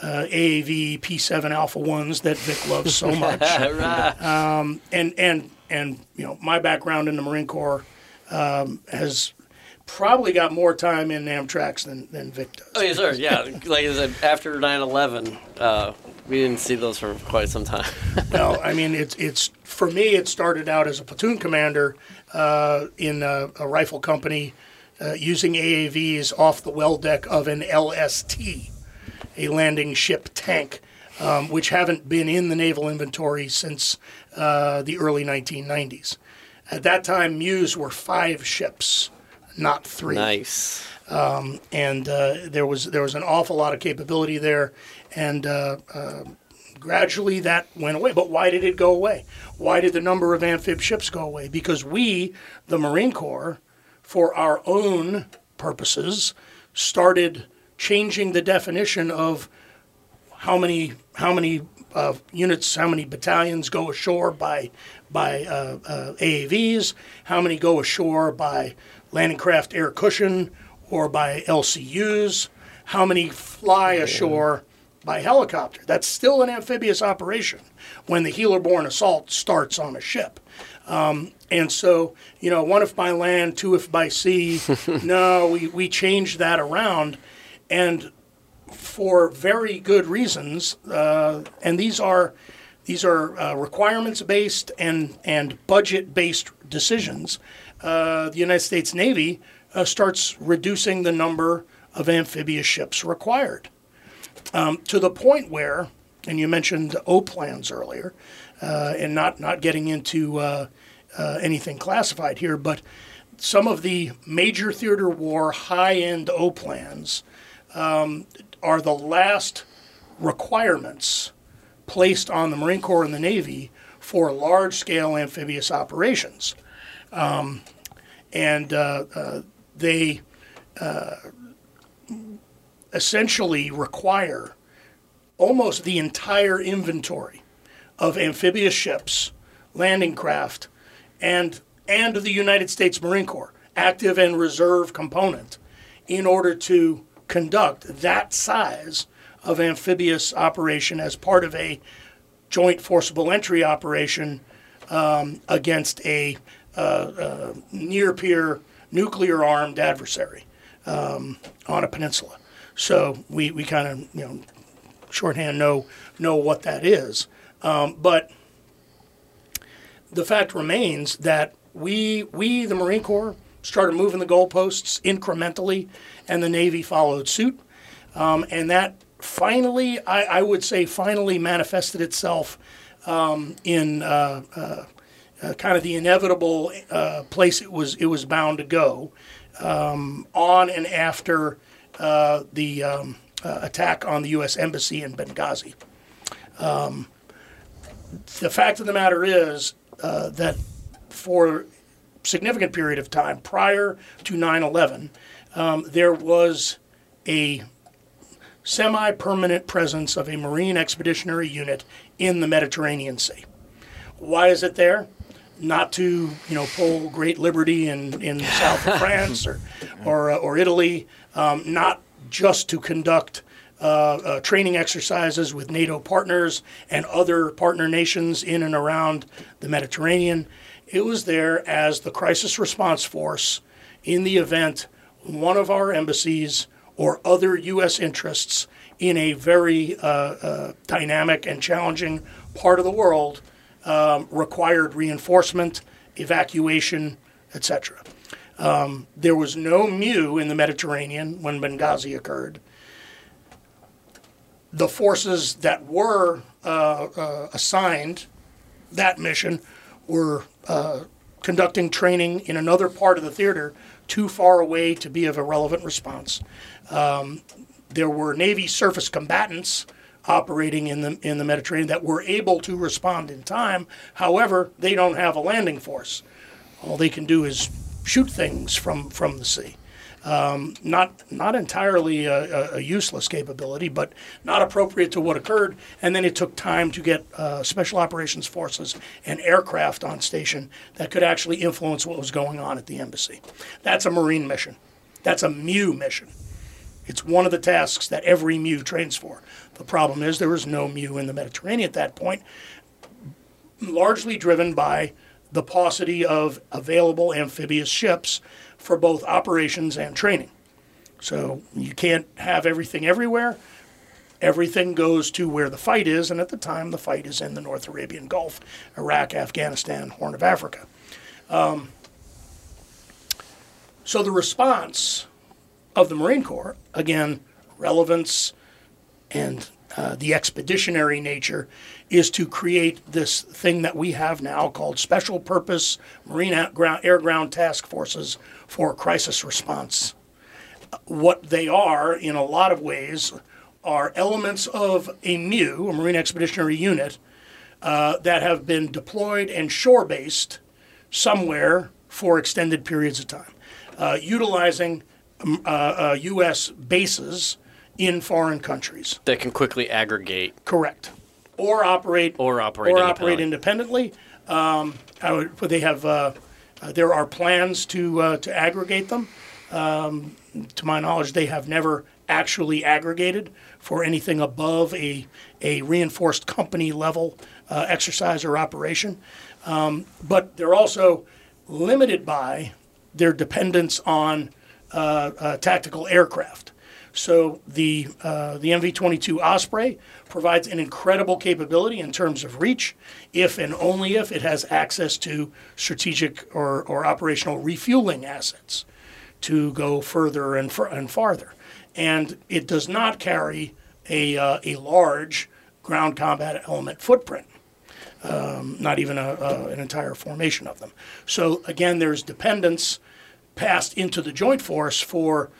uh, AAV P7 Alpha ones that Vic loves so much right. and and and you know my background in the Marine Corps um, has probably got more time in amtracs than than Vic does. Oh, yes, sir. Yeah. Like I said, after 9 11, uh, we didn't see those for quite some time. no, I mean it's it's for me. It started out as a platoon commander uh, in a, a rifle company uh, using AAVs off the well deck of an LST, a landing ship tank, um, which haven't been in the naval inventory since uh, the early 1990s. At that time, MEUs were five ships, not three nice. And uh, there was there was an awful lot of capability there, and uh, uh, gradually that went away. But why did it go away? Why did the number of amphib ships go away? Because we, the Marine Corps, for our own purposes, started changing the definition of how many how many uh, units, how many battalions go ashore by by uh, uh, AAVs, how many go ashore by landing craft air cushion or by LCUs, how many fly ashore by helicopter. That's still an amphibious operation when the helo-borne assault starts on a ship. Um, and so, you know, one if by land, two if by sea. no, we, we changed that around. And for very good reasons, uh, and these are these are uh, requirements based and and budget based decisions. Uh, the United States Navy uh, starts reducing the number of amphibious ships required um, to the point where, and you mentioned O plans earlier, uh, and not not getting into uh, uh, anything classified here, but some of the major theater war high end O plans um, are the last requirements placed on the Marine Corps and the Navy for large scale amphibious operations. Um, and uh, uh, they uh, essentially require almost the entire inventory of amphibious ships, landing craft, and and the United States Marine Corps, active and reserve component, in order to conduct that size of amphibious operation as part of a joint forcible entry operation um, against a uh, uh, near peer nuclear armed adversary um, on a peninsula. So we, we kind of, you know, shorthand know, know what that is. Um, but the fact remains that we, we, the Marine Corps, started moving the goalposts incrementally, and the Navy followed suit. Um, and that finally, I, I, would say, finally manifested itself um, in uh, uh, uh, kind of the inevitable uh, place it was it was bound to go um, on and after uh, the um, uh, attack on the U.S. embassy in Benghazi. Um, the fact of the matter is that for a significant period of time prior to 9/11, um, there was a semi permanent presence of a Marine Expeditionary Unit in the Mediterranean Sea. Why is it there? Not to you know pull great liberty in, in the south of France or or, uh, or Italy, um, not just to conduct uh, uh, training exercises with NATO partners and other partner nations in and around the Mediterranean. It was there as the crisis response force in the event one of our embassies or other U.S. interests in a very uh, uh, dynamic and challenging part of the world um, required reinforcement, evacuation, etc. Um, there was no MEU in the Mediterranean when Benghazi occurred. The forces that were uh, uh assigned that mission were uh, conducting training in another part of the theater too far away to be of a relevant response. Um, there were Navy surface combatants operating in the in the Mediterranean that were able to respond in time. However, they don't have a landing force. All they can do is shoot things from from the sea. Um, not not entirely a, a, useless capability, but not appropriate to what occurred. And then it took time to get uh, special operations forces and aircraft on station that could actually influence what was going on at the embassy. That's a Marine mission. That's a MEU mission. It's one of the tasks that every MEU trains for. The problem is there was no MEU in the Mediterranean at that point, largely driven by the paucity of available amphibious ships for both operations and training. So you can't have everything everywhere. Everything goes to where the fight is, and at the time, the fight is in the North Arabian Gulf, Iraq, Afghanistan, Horn of Africa. Um, so the response of the Marine Corps. Again, relevance and uh, the expeditionary nature is to create this thing that we have now called Special Purpose Marine Air Ground Task Forces for Crisis Response. What they are, in a lot of ways, are elements of a MEU, a Marine Expeditionary Unit, uh, that have been deployed and shore based somewhere for extended periods of time, uh, utilizing um, uh, uh, U.S. bases in foreign countries. That can quickly aggregate. Correct. Or operate. Or operate. Or independently. operate independently. Um, I would, they have. Uh, uh, there are plans to uh, to aggregate them. Um, to my knowledge, they have never actually aggregated for anything above a a reinforced company level uh, exercise or operation. Um, but they're also limited by their dependence on uh, uh, tactical aircraft. So the uh, the MV-22 Osprey provides an incredible capability in terms of reach, if and only if it has access to strategic or, or operational refueling assets to go further and, fur- and farther. And it does not carry a, uh, a large ground combat element footprint. um, not even a, a, an entire formation of them. So again, there's dependence passed into the Joint Force for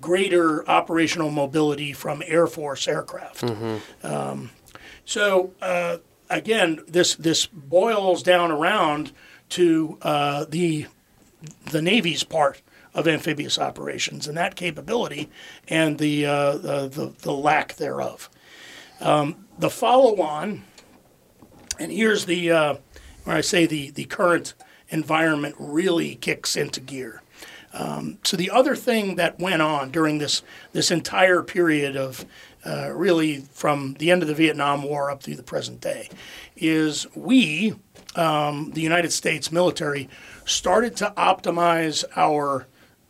greater operational mobility from Air Force aircraft. Um, so uh, again, this this boils down around to uh, the the Navy's part of amphibious operations and that capability and the uh, the, the, the lack thereof. Um, the follow-on, and here's the uh, where I say the the current environment really kicks into gear. Um, so the other thing that went on during this this entire period of uh, really from the end of the Vietnam War up through the present day is we, um, the United States military, started to optimize our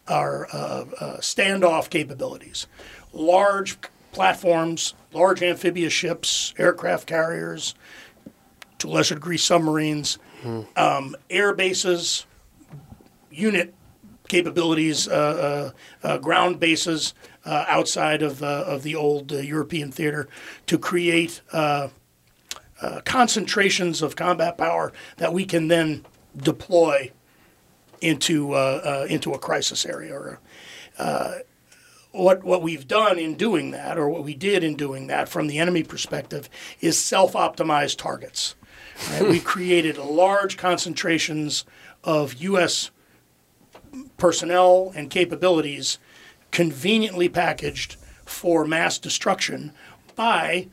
our uh, uh, standoff capabilities, large platforms, large amphibious ships, aircraft carriers, to a lesser degree submarines, um, air bases, unit capabilities, uh, uh, uh, ground bases uh, outside of, uh, of the old uh, European theater to create uh, uh, concentrations of combat power that we can then deploy into, uh, uh, into a crisis area. Or, uh, what, what we've done in doing that, or what we did in doing that from the enemy perspective, is self optimized targets. Right? we created large concentrations of U.S personnel and capabilities conveniently packaged for mass destruction by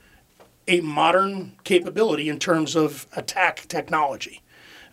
a modern capability in terms of attack technology.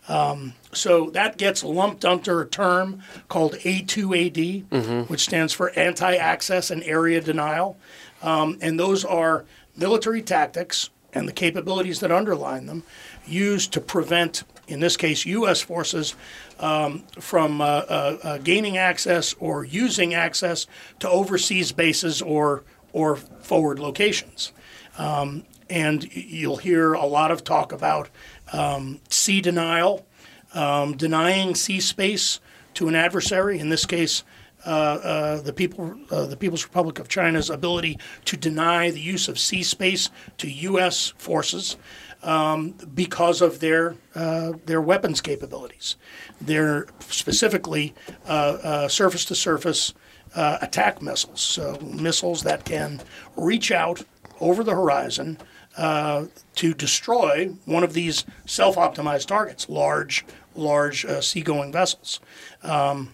Um, so that gets lumped under a term called A2AD, which stands for anti access and area denial. Um, and those are military tactics and the capabilities that underline them used to prevent, in this case, U.S. forces um, from uh, uh, uh, gaining access or using access to overseas bases or or forward locations. Um, and you'll hear a lot of talk about um, sea denial, um, denying sea space to an adversary. In this case, uh, uh, the people, uh, the People's Republic of China's ability to deny the use of sea space to U.S. forces um, because of their uh, their weapons capabilities. They're specifically surface to surface attack missiles, so missiles that can reach out over the horizon uh, to destroy one of these self-optimized targets, large, large uh, seagoing vessels. Um,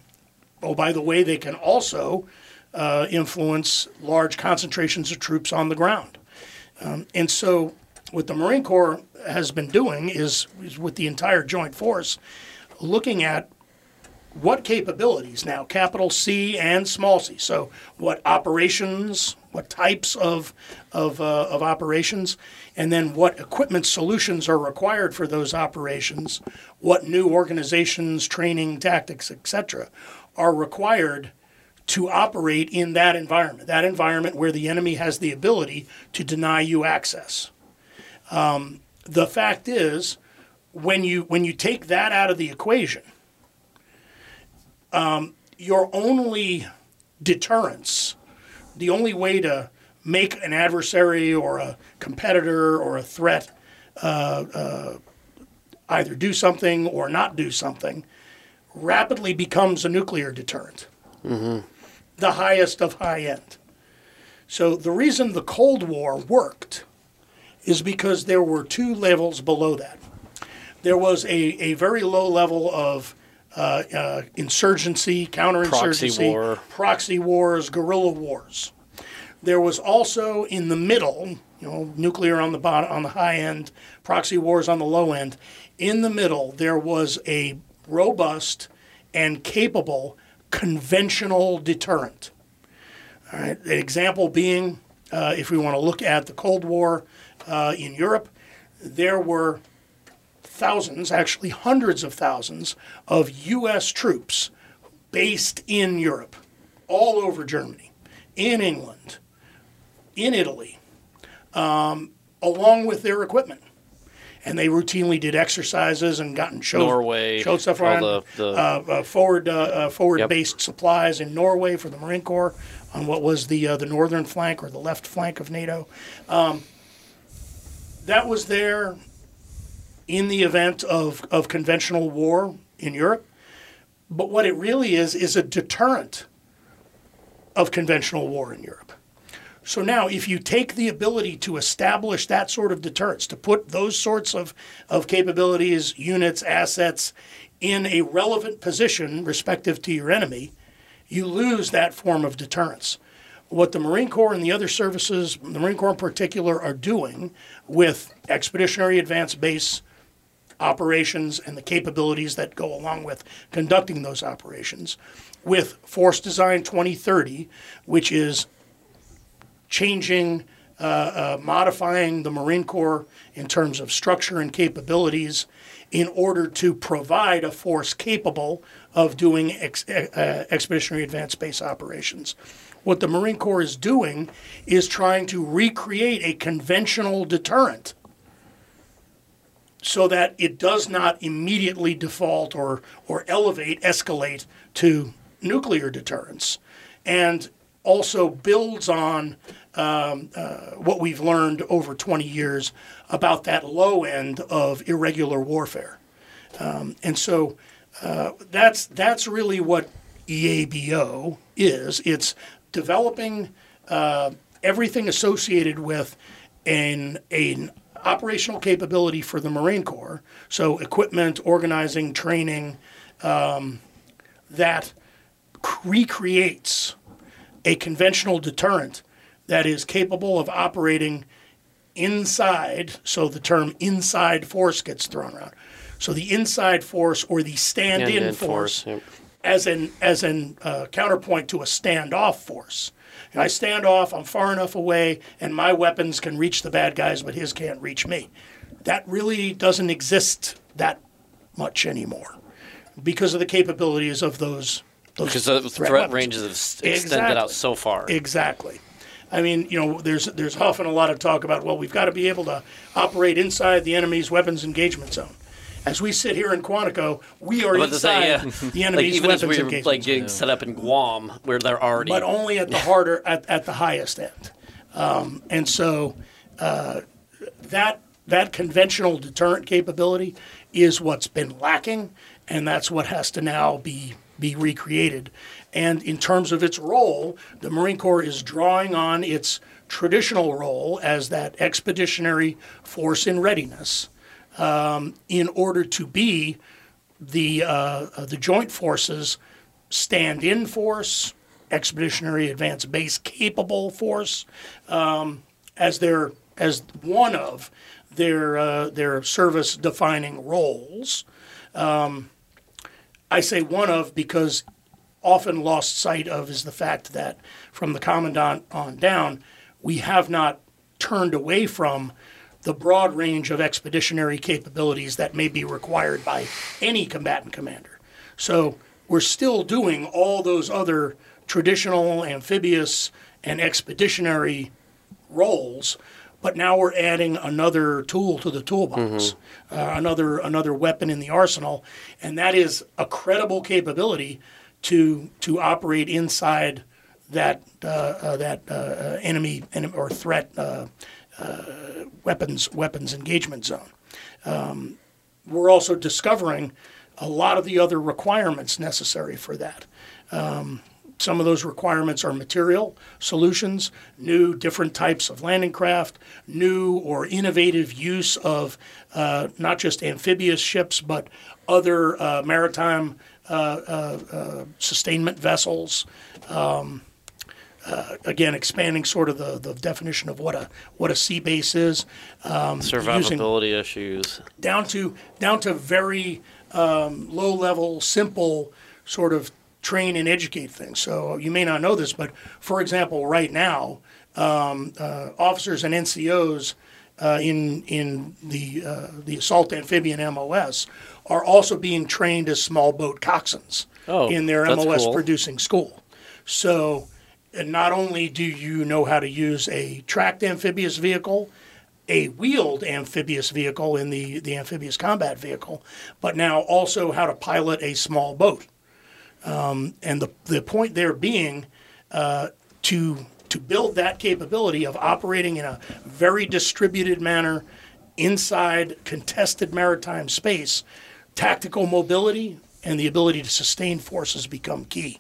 oh, by the way, they can also uh, influence large concentrations of troops on the ground. Um, and so, what the Marine Corps has been doing is, is with the entire Joint Force, looking at what capabilities now, capital C and small c. So, what operations, what types of, of, uh, of operations, and then what equipment solutions are required for those operations, what new organizations, training, tactics, etc., are required to operate in that environment, that environment where the enemy has the ability to deny you access. Um, the fact is, when you when you take that out of the equation, um, your only deterrence, the only way to make an adversary or a competitor or a threat uh, uh, either do something or not do something, rapidly becomes a nuclear deterrent, the highest of high end. So the reason the Cold War worked is because there were two levels below that. There was a, a very low level of uh, uh, insurgency, counterinsurgency, war. proxy wars, guerrilla wars. There was also in the middle, you know, nuclear on the bottom, on the high end, proxy wars on the low end. In the middle, there was a robust and capable conventional deterrent. All right, an example being, uh, if we want to look at the Cold War uh, in Europe, there were thousands, actually hundreds of thousands, of U.S. troops based in Europe, all over Germany, in England, in Italy, um, along with their equipment. And they routinely did exercises and gotten showed Norway, showed stuff all around the- the- uh, uh, forward uh, uh, forward Yep. based supplies in Norway for the Marine Corps on what was the uh, the northern flank or the left flank of NATO. Um, that was there in the event of, of conventional war in Europe. But what it really is, is a deterrent of conventional war in Europe. So now, if you take the ability to establish that sort of deterrence, to put those sorts of, of capabilities, units, assets in a relevant position respective to your enemy, you lose that form of deterrence. What the Marine Corps and the other services, the Marine Corps in particular, are doing with Expeditionary Advanced Base operations and the capabilities that go along with conducting those operations, with Force Design 2030, which is changing, uh, uh, modifying the Marine Corps in terms of structure and capabilities in order to provide a force capable of doing ex- uh, expeditionary advanced base operations. What the Marine Corps is doing is trying to recreate a conventional deterrent so that it does not immediately default or, or elevate, escalate to nuclear deterrence, and also builds on um, uh, what we've learned over 20 years about that low end of irregular warfare. Um, and so uh, that's, that's really what EABO is. It's developing uh, everything associated with an, an operational capability for the Marine Corps, so equipment, organizing, training, um, that recreates a conventional deterrent that is capable of operating inside, so the term inside force gets thrown around. So the inside force or the stand-in Stand-in force, force, yep. As an as an uh, counterpoint to a standoff force. And I stand off, I'm far enough away, and my weapons can reach the bad guys, but his can't reach me. That really doesn't exist that much anymore because of the capabilities of those. those Because the threat, weapons. ranges have extended Exactly. out so far. Exactly. I mean, you know, there's there's often a lot of talk about well, we've got to be able to operate inside the enemy's weapons engagement zone. As we sit here in Quantico, we are to say, inside yeah. the like enemy's even as weapons we're like getting set up in Guam, where they're already. but only at the harder at, at the highest end. Um, and so uh, that that conventional deterrent capability is what's been lacking, and that's what has to now be be recreated. And in terms of its role, the Marine Corps is drawing on its traditional role as that expeditionary force in readiness um, in order to be the uh, uh, the joint forces stand-in force, expeditionary advanced base capable force, um, as their as one of their uh, their service defining roles. Um, I say one of because often lost sight of is the fact that from the commandant on down, we have not turned away from the broad range of expeditionary capabilities that may be required by any combatant commander. So we're still doing all those other traditional amphibious and expeditionary roles, but now we're adding another tool to the toolbox, uh, another another weapon in the arsenal, and that is a credible capability to to operate inside that uh, uh, that uh, uh, enemy, enemy or threat uh, weapons weapons engagement zone. Um, we're also discovering a lot of the other requirements necessary for that. Um, some of those requirements are material solutions, new different types of landing craft, new or innovative use of uh, not just amphibious ships, but other uh, maritime uh, uh, uh, sustainment vessels. Um, uh, again, expanding sort of the, the definition of what a what a sea base is. Um, survivability issues. down to down to very um, low level, simple sort of train and educate things. So you may not know this, but for example, right now, um, uh, officers and NCOs uh, in in the uh, the assault amphibian MOS are also being trained as small boat coxswains Oh, in their MOS cool. producing school. So not only do you know how to use a tracked amphibious vehicle, a wheeled amphibious vehicle in the, the amphibious combat vehicle, but now also how to pilot a small boat. Um, and the, the point there being uh, to, to build that capability of operating in a very distributed manner inside contested maritime space, tactical mobility and the ability to sustain forces become key.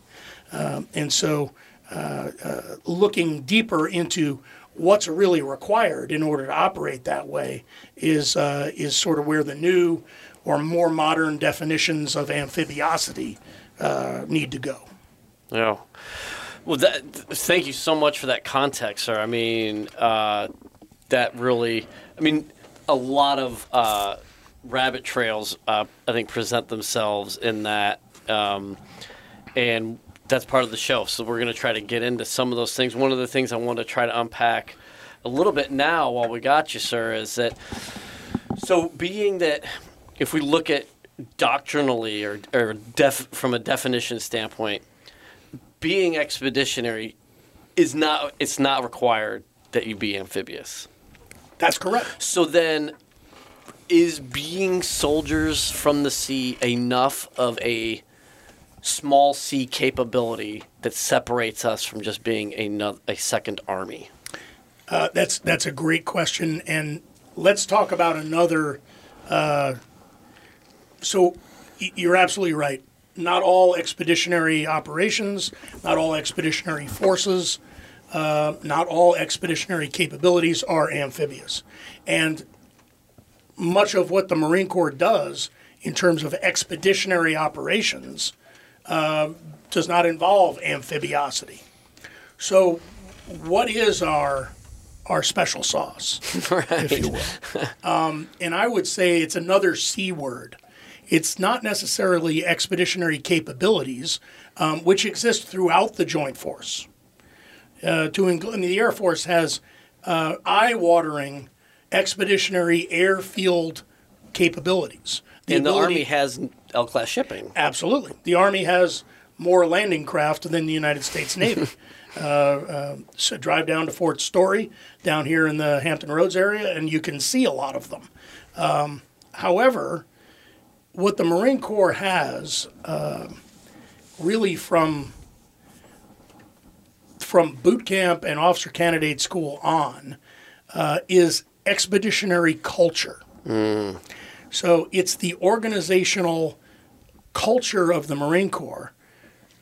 Um, and so, uh, uh, looking deeper into what's really required in order to operate that way is uh, is sort of where the new or more modern definitions of amphibiosity uh, need to go. Yeah. Well, that, thank you so much for that context, sir. I mean, uh, that really, I mean, a lot of rabbit trails, I think, present themselves in that. Um, and that's part of the show. So we're going to try to get into some of those things. One of the things I want to try to unpack a little bit now while we got you, sir, is that so being that if we look at doctrinally or, or def, from a definition standpoint, being expeditionary is not it's not required that you be amphibious. That's correct. So then is being soldiers from the sea enough of a small c capability that separates us from just being a, a second army? Uh, that's that's a great question, and let's talk about another. Uh, so, you're absolutely right. Not all expeditionary operations, not all expeditionary forces, uh, not all expeditionary capabilities are amphibious, and much of what the Marine Corps does in terms of expeditionary operations uh, does not involve amphibiosity. So, what is our our special sauce, if you will? Um, and I would say it's another C word. It's not necessarily expeditionary capabilities, um, which exist throughout the Joint Force. Uh, to include, the Air Force has uh, eye-watering expeditionary airfield capabilities. and the ability- army has L class shipping. Absolutely. The Army has more landing craft than the United States Navy. uh, uh, so drive down to Fort Story, down here in the Hampton Roads area, and you can see a lot of them. Um, however, what the Marine Corps has, uh, really from from boot camp and officer candidate school on, uh, is expeditionary culture. So it's the organizational culture of the Marine Corps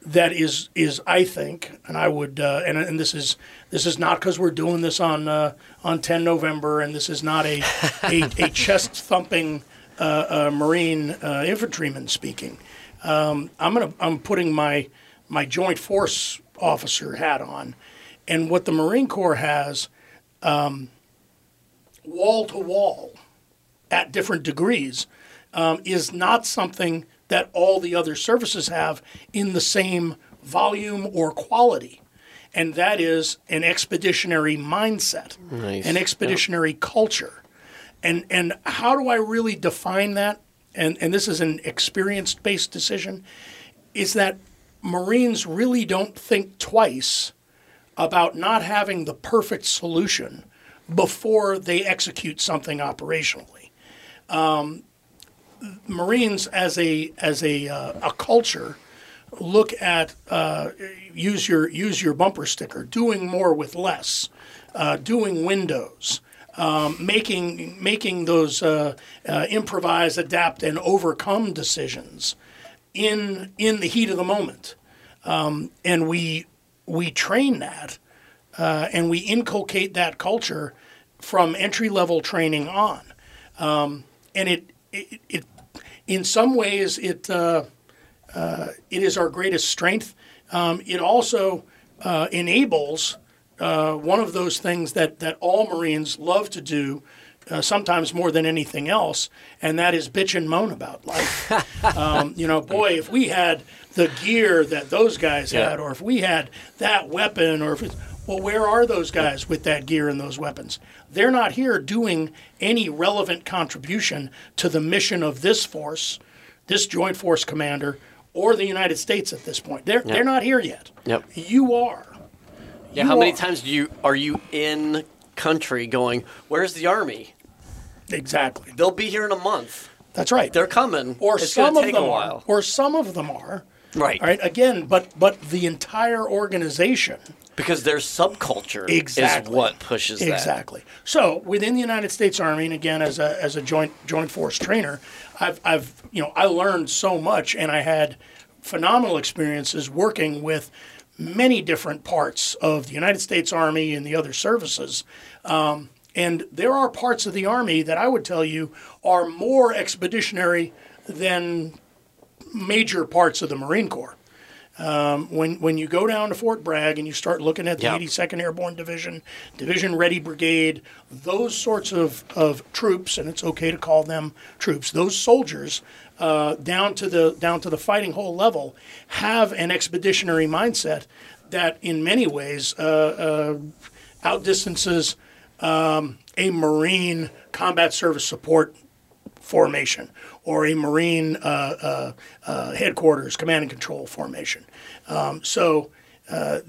that is is I think, and I would, uh, and and this is this is not because we're doing this on uh, on 10 November, and this is not a a, a chest thumping uh, uh, Marine uh, infantryman speaking. Um, I'm gonna I'm putting my my Joint Force officer hat on, and what the Marine Corps has, um, wall to wall, at different degrees, um, is not something that all the other services have in the same volume or quality. And that is an expeditionary mindset, Nice. an expeditionary culture. And, and how do I really define that? And, and this is an experience based decision is that Marines really don't think twice about not having the perfect solution before they execute something operationally. Um, Marines, as a as a uh, a culture, look at uh, use your use your bumper sticker, doing more with less, uh, doing windows, um, making making those uh, uh, improvise, adapt, and overcome decisions in in the heat of the moment, um, and we we train that uh, and we inculcate that culture from entry level training on. Um, and it, it, it, in some ways, it, uh, uh, it is our greatest strength. Um, it also uh, enables uh, one of those things that, that all Marines love to do, uh, sometimes more than anything else, and that is bitch and moan about life. um, you know, boy, if we had the gear that those guys Yeah. had, or if we had that weapon, or if it's, well, where are those guys with that gear and those weapons? They're not here doing any relevant contribution to the mission of this force, this Joint Force Commander, or the United States at this point. They're, they're not here yet. Yep. You are. Yeah, You how many times do you are you in country going, Where's the army? Exactly. They'll be here in a month. That's right. They're coming. or it's some of them a are. while. Or some of them are. Right. All right. Again, but but the entire organization Because their subculture Exactly. is what pushes that. Exactly. So within the United States Army, and again as a as a joint joint force trainer, I've I've you know I learned so much, and I had phenomenal experiences working with many different parts of the United States Army and the other services. Um, and there are parts of the Army that I would tell you are more expeditionary than major parts of the Marine Corps when when you go down to Fort Bragg and you start looking at the Yeah. 82nd Airborne Division, Division Ready Brigade, those sorts of, of troops, and it's okay to call them troops, those soldiers uh, down to the down to the fighting hole level have an expeditionary mindset that in many ways uh, uh, outdistances um, a Marine combat service support formation or a Marine uh, uh, uh, headquarters command and control formation. Um, so, uh,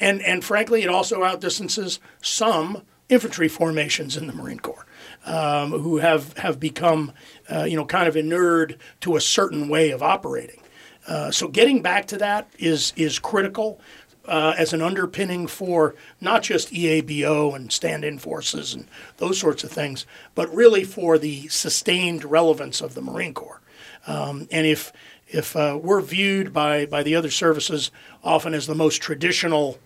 and and frankly, it also outdistances some infantry formations in the Marine Corps. Um, who have have become, uh, you know, kind of inured to a certain way of operating. Uh, so getting back to that is is critical uh, as an underpinning for not just EABO and stand-in forces and those sorts of things, but really for the sustained relevance of the Marine Corps. Um, and if if uh, we're viewed by by the other services often as the most traditional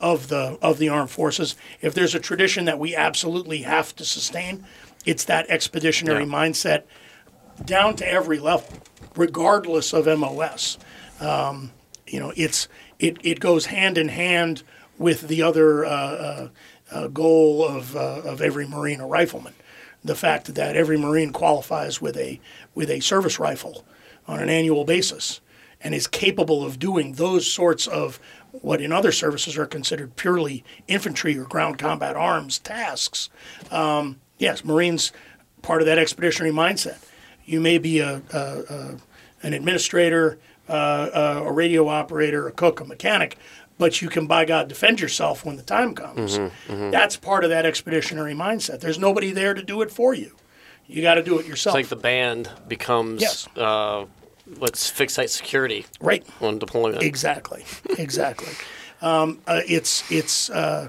of the of the armed forces, if there's a tradition that we absolutely have to sustain, it's that expeditionary Yeah. mindset down to every level, regardless of MOS. Um, you know, it's it, it goes hand in hand with the other uh, uh, uh, goal of uh, of every Marine or rifleman, the fact that every Marine qualifies with a with a service rifle on an annual basis, and is capable of doing those sorts of what in other services are considered purely infantry or ground combat arms tasks. Um, yes, Marines part of that expeditionary mindset. You may be a, a, a an administrator, uh, a radio operator, a cook, a mechanic, but you can, by God, defend yourself when the time comes. That's part of that expeditionary mindset. There's nobody there to do it for you. You got to do it yourself. It's like the band becomes Yes. uh, what's fixed site security right. on deployment. Exactly. Exactly. um, uh, it's it's uh,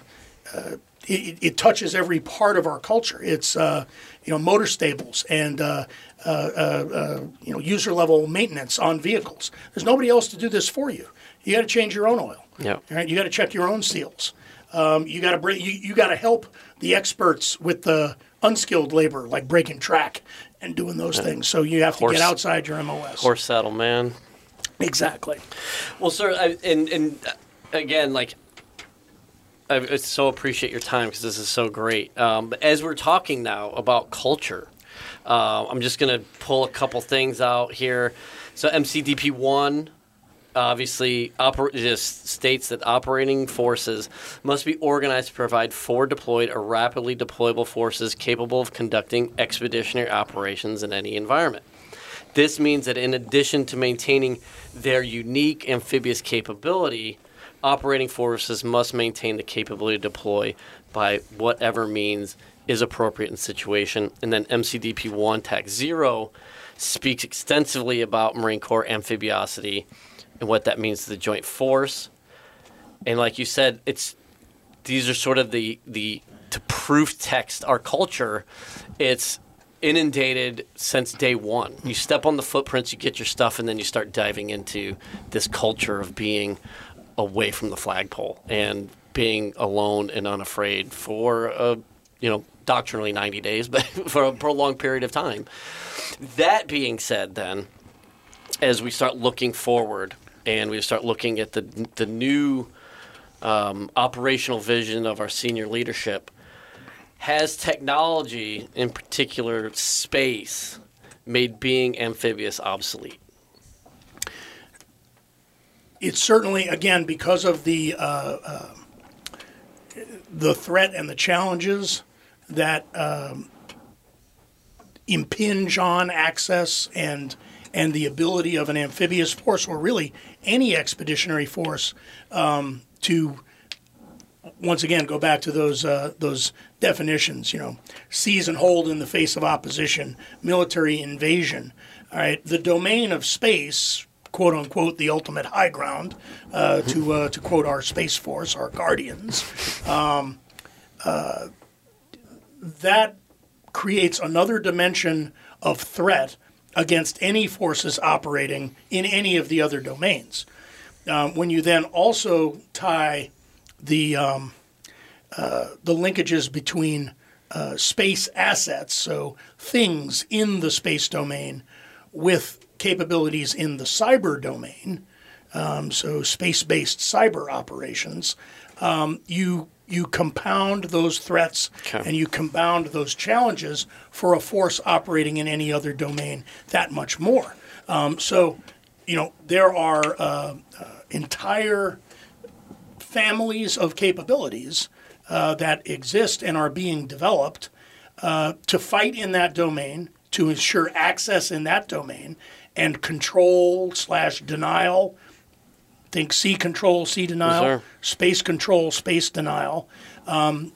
uh, it, it touches every part of our culture. It's uh, you know motor stables and uh, uh, uh, uh, you know user level maintenance on vehicles. There's nobody else to do this for you. You got to change your own oil. Yeah. All right. You got to check your own seals. Um, you got to bring you, you got to help the experts with the unskilled labor like breaking track and doing those things. So you have to get outside your MOS. Horse saddle, man. Exactly. Well, sir, I, and and uh, again, like, I, I so appreciate your time because this is so great. Um, as we're talking now about culture, uh, I'm just gonna pull a couple things out here. So MCDP one. Obviously, oper- just states that operating forces must be organized to provide forward deployed or rapidly deployable forces capable of conducting expeditionary operations in any environment. This means that in addition to maintaining their unique amphibious capability, operating forces must maintain the capability to deploy by whatever means is appropriate in situation. And then MCDP 1 TAC 0 speaks extensively about Marine Corps amphibiosity and what that means to the joint force. And like you said, it's these are sort of the the to proof text our culture. It's inundated since day one. You step on the footprints, you get your stuff, and then you start diving into this culture of being away from the flagpole and being alone and unafraid for a you know doctrinally 90 days, but for a prolonged period of time. That being said, then as we start looking forward and we start looking at the the new um, operational vision of our senior leadership, has technology, in particular space, made being amphibious obsolete? it's certainly again because of the uh, uh, the threat and the challenges that um, impinge on access and and the ability of an amphibious force or really any expeditionary force um, to once again go back to those uh, those definitions. You know, seize and hold in the face of opposition, military invasion. All right, the domain of space quote unquote the ultimate high ground, uh, to uh, to quote our space force, our guardians. Um, uh, that creates another dimension of threat against any forces operating in any of the other domains. Um, when you then also tie the um, uh, the linkages between uh, space assets, so things in the space domain, with capabilities in the cyber domain, um, so space-based cyber operations, um, you you compound those threats Okay. and you compound those challenges for a force operating in any other domain that much more. Um, so, you know, there are uh, uh, entire families of capabilities uh, that exist and are being developed uh, to fight in that domain, to ensure access in that domain, and control slash denial. Think sea control, sea denial, Sure. space control, space denial, um,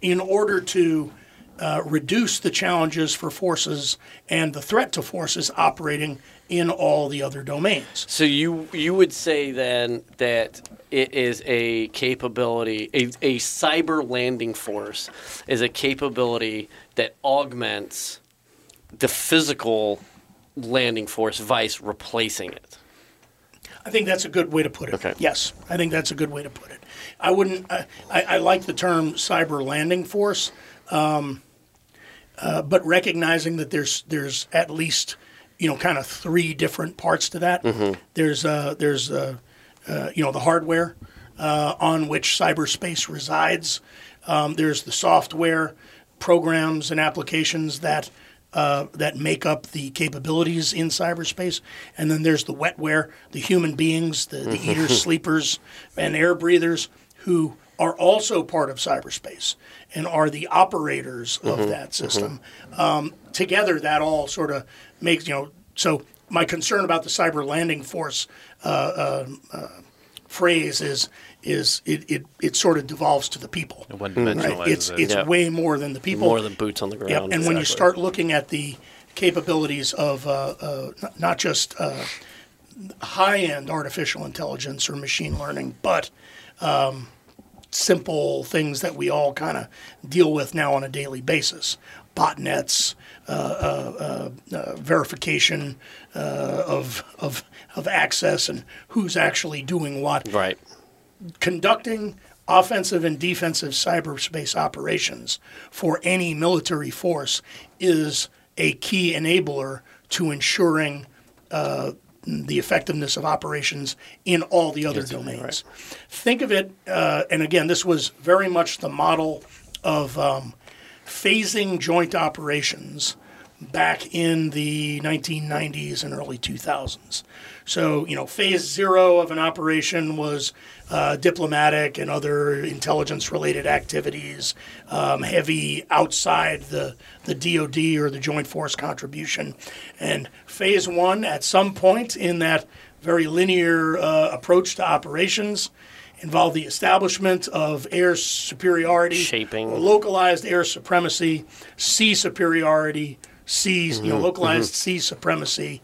in order to uh, reduce the challenges for forces and the threat to forces operating in all the other domains. So you you would say then that it is a capability, a, a cyber landing force is a capability that augments the physical landing force, vice replacing it. I think that's a good way to put it. Okay. Yes, I think that's a good way to put it. I wouldn't. I, I, I like the term cyber landing force, um, uh, but recognizing that there's there's at least you know kind of three different parts to that. There's uh, there's uh, uh, you know the hardware uh, on which cyberspace resides. Um, there's the software programs and applications that uh, that make up the capabilities in cyberspace, and then there's the wetware, the human beings, the, the eaters, sleepers, and air breathers who are also part of cyberspace and are the operators of that system. Um, together, that all sort of makes you know. So my concern about the cyber landing force uh, uh, uh, phrase is is it, it, it sort of devolves to the people. One Right? It's it. it's Yeah. way more than the people. More than boots on the ground. Yep. And when you start looking at the capabilities of uh, uh, not just uh, high-end artificial intelligence or machine learning, but um, simple things that we all kind of deal with now on a daily basis, botnets, uh, uh, uh, uh, verification uh, of of of access and who's actually doing what right. Conducting offensive and defensive cyberspace operations for any military force is a key enabler to ensuring uh, the effectiveness of operations in all the other domains. Think of it, uh, and again, this was very much the model of um, phasing joint operations back in the 1990s and early 2000s. So, you know, phase zero of an operation was uh, diplomatic and other intelligence related activities, um, heavy outside the, the DoD or the Joint Force contribution. And phase one, at some point in that very linear uh, approach to operations, involved the establishment of air superiority, Shaping. localized air supremacy, sea superiority, sea, you know, localized sea supremacy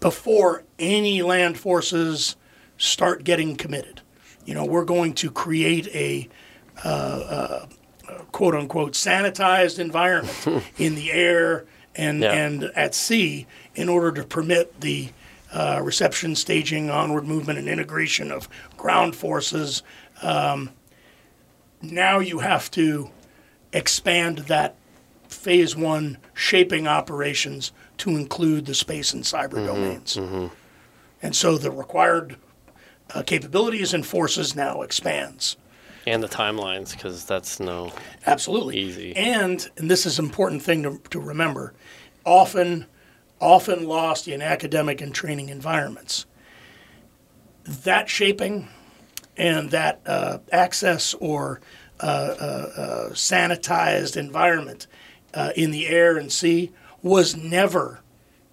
before any land forces start getting committed. You know, we're going to create a uh, uh, quote unquote sanitized environment in the air and, Yeah. and at sea in order to permit the uh, reception, staging, onward movement, and integration of ground forces. Um, now you have to expand that phase one shaping operations to include the space and cyber domains. And so the required uh, capabilities and forces now expands. And the timelines, because that's no. Absolutely. Easy. And, and this is an important thing to, to remember, often often lost in academic and training environments. That shaping and that uh, access or uh, uh, uh, sanitized environment uh, in the air and sea was never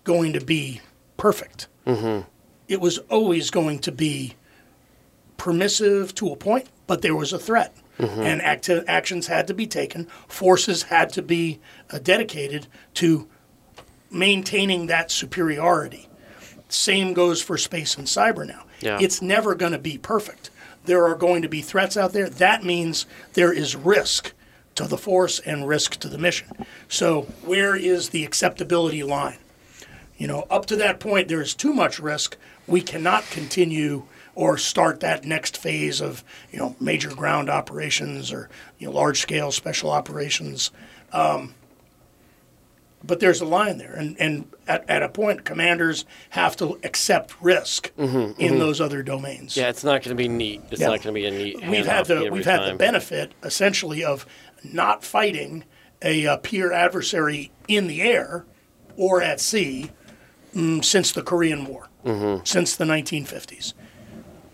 going to be perfect. It was always going to be permissive to a point, but there was a threat. And acti- actions had to be taken. Forces had to be uh, dedicated to maintaining that superiority. Same goes for space and cyber now. Yeah. It's never going to be perfect. There are going to be threats out there. That means there is risk to the force and risk to the mission. So, where is the acceptability line? You know, up to that point, there is too much risk. We cannot continue or start that next phase of, you know, major ground operations or, you know, large scale special operations. Um, but there's a line there. And, and at, at a point, commanders have to accept risk in those other domains. Yeah, it's not going to be neat. It's Yeah. not going to be a neat. we've had the we've had the benefit essentially of not fighting a, uh peer adversary in the air or at sea mm, since the Korean War, Mm-hmm. since the 1950s.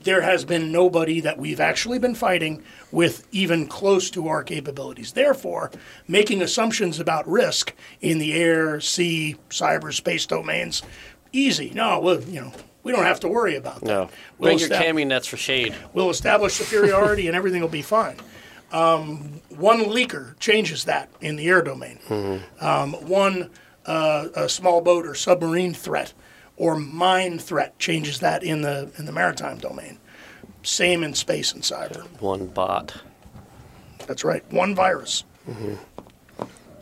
There has been nobody that we've actually been fighting with even close to our capabilities. Therefore, making assumptions about risk in the air, sea, cyberspace domains, easy. No, well, you know, we don't have to worry about that. No, We'll bring your estab- cami nets for shade. We'll establish superiority and everything will be fine. Um, one leaker changes that in the air domain. Um, one uh, a small boat or submarine threat or mine threat changes that in the in the maritime domain. Same in space and cyber. One bot. That's right. One virus.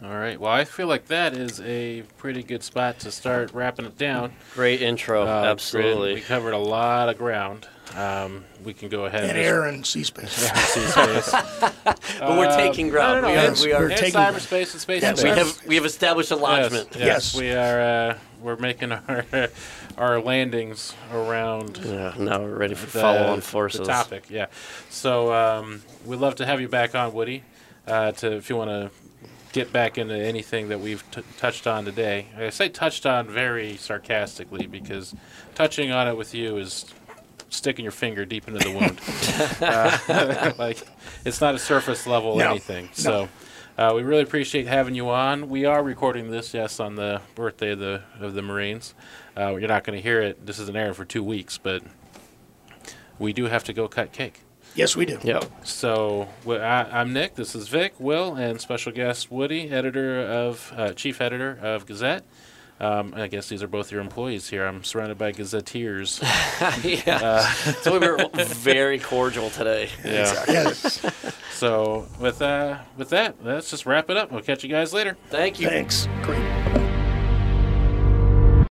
All right. Well, I feel like that is a pretty good spot to start wrapping it down. Great intro. Uh, Absolutely. We covered a lot of ground. Um, we can go ahead In and air and sea space. just see space. but we're taking ground. no, no, we are. We are. we're And taking- cyberspace and space. Yeah, and We have we have established a lodgement. Yes, yes, Yes. we are. Uh, we're making our our landings around Yeah, now we're ready for the, follow-on forces. the topic. Yeah. So um, we'd love to have you back on, Woody. Uh, to if you want to get back into anything that we've t- touched on today. I say touched on very sarcastically because touching on it with you is sticking your finger deep into the wound. uh, like it's not a surface level No, anything. So. Uh, we really appreciate having you on. We are recording this, yes, on the birthday of the of the Marines. Uh, you're not going to hear it. This is an airing for two weeks, but we do have to go cut cake. Yes, we do. Yep. So wh- I, I'm Nick. This is Vic, Will, and special guest Woody, editor of uh, chief editor of Gazette. Um, I guess these are both your employees here. I'm surrounded by gazetteers. yeah. so we were very cordial today. yeah. Yes. So with uh, with that, let's just wrap it up. We'll catch you guys later. Thank you. Thanks. Great.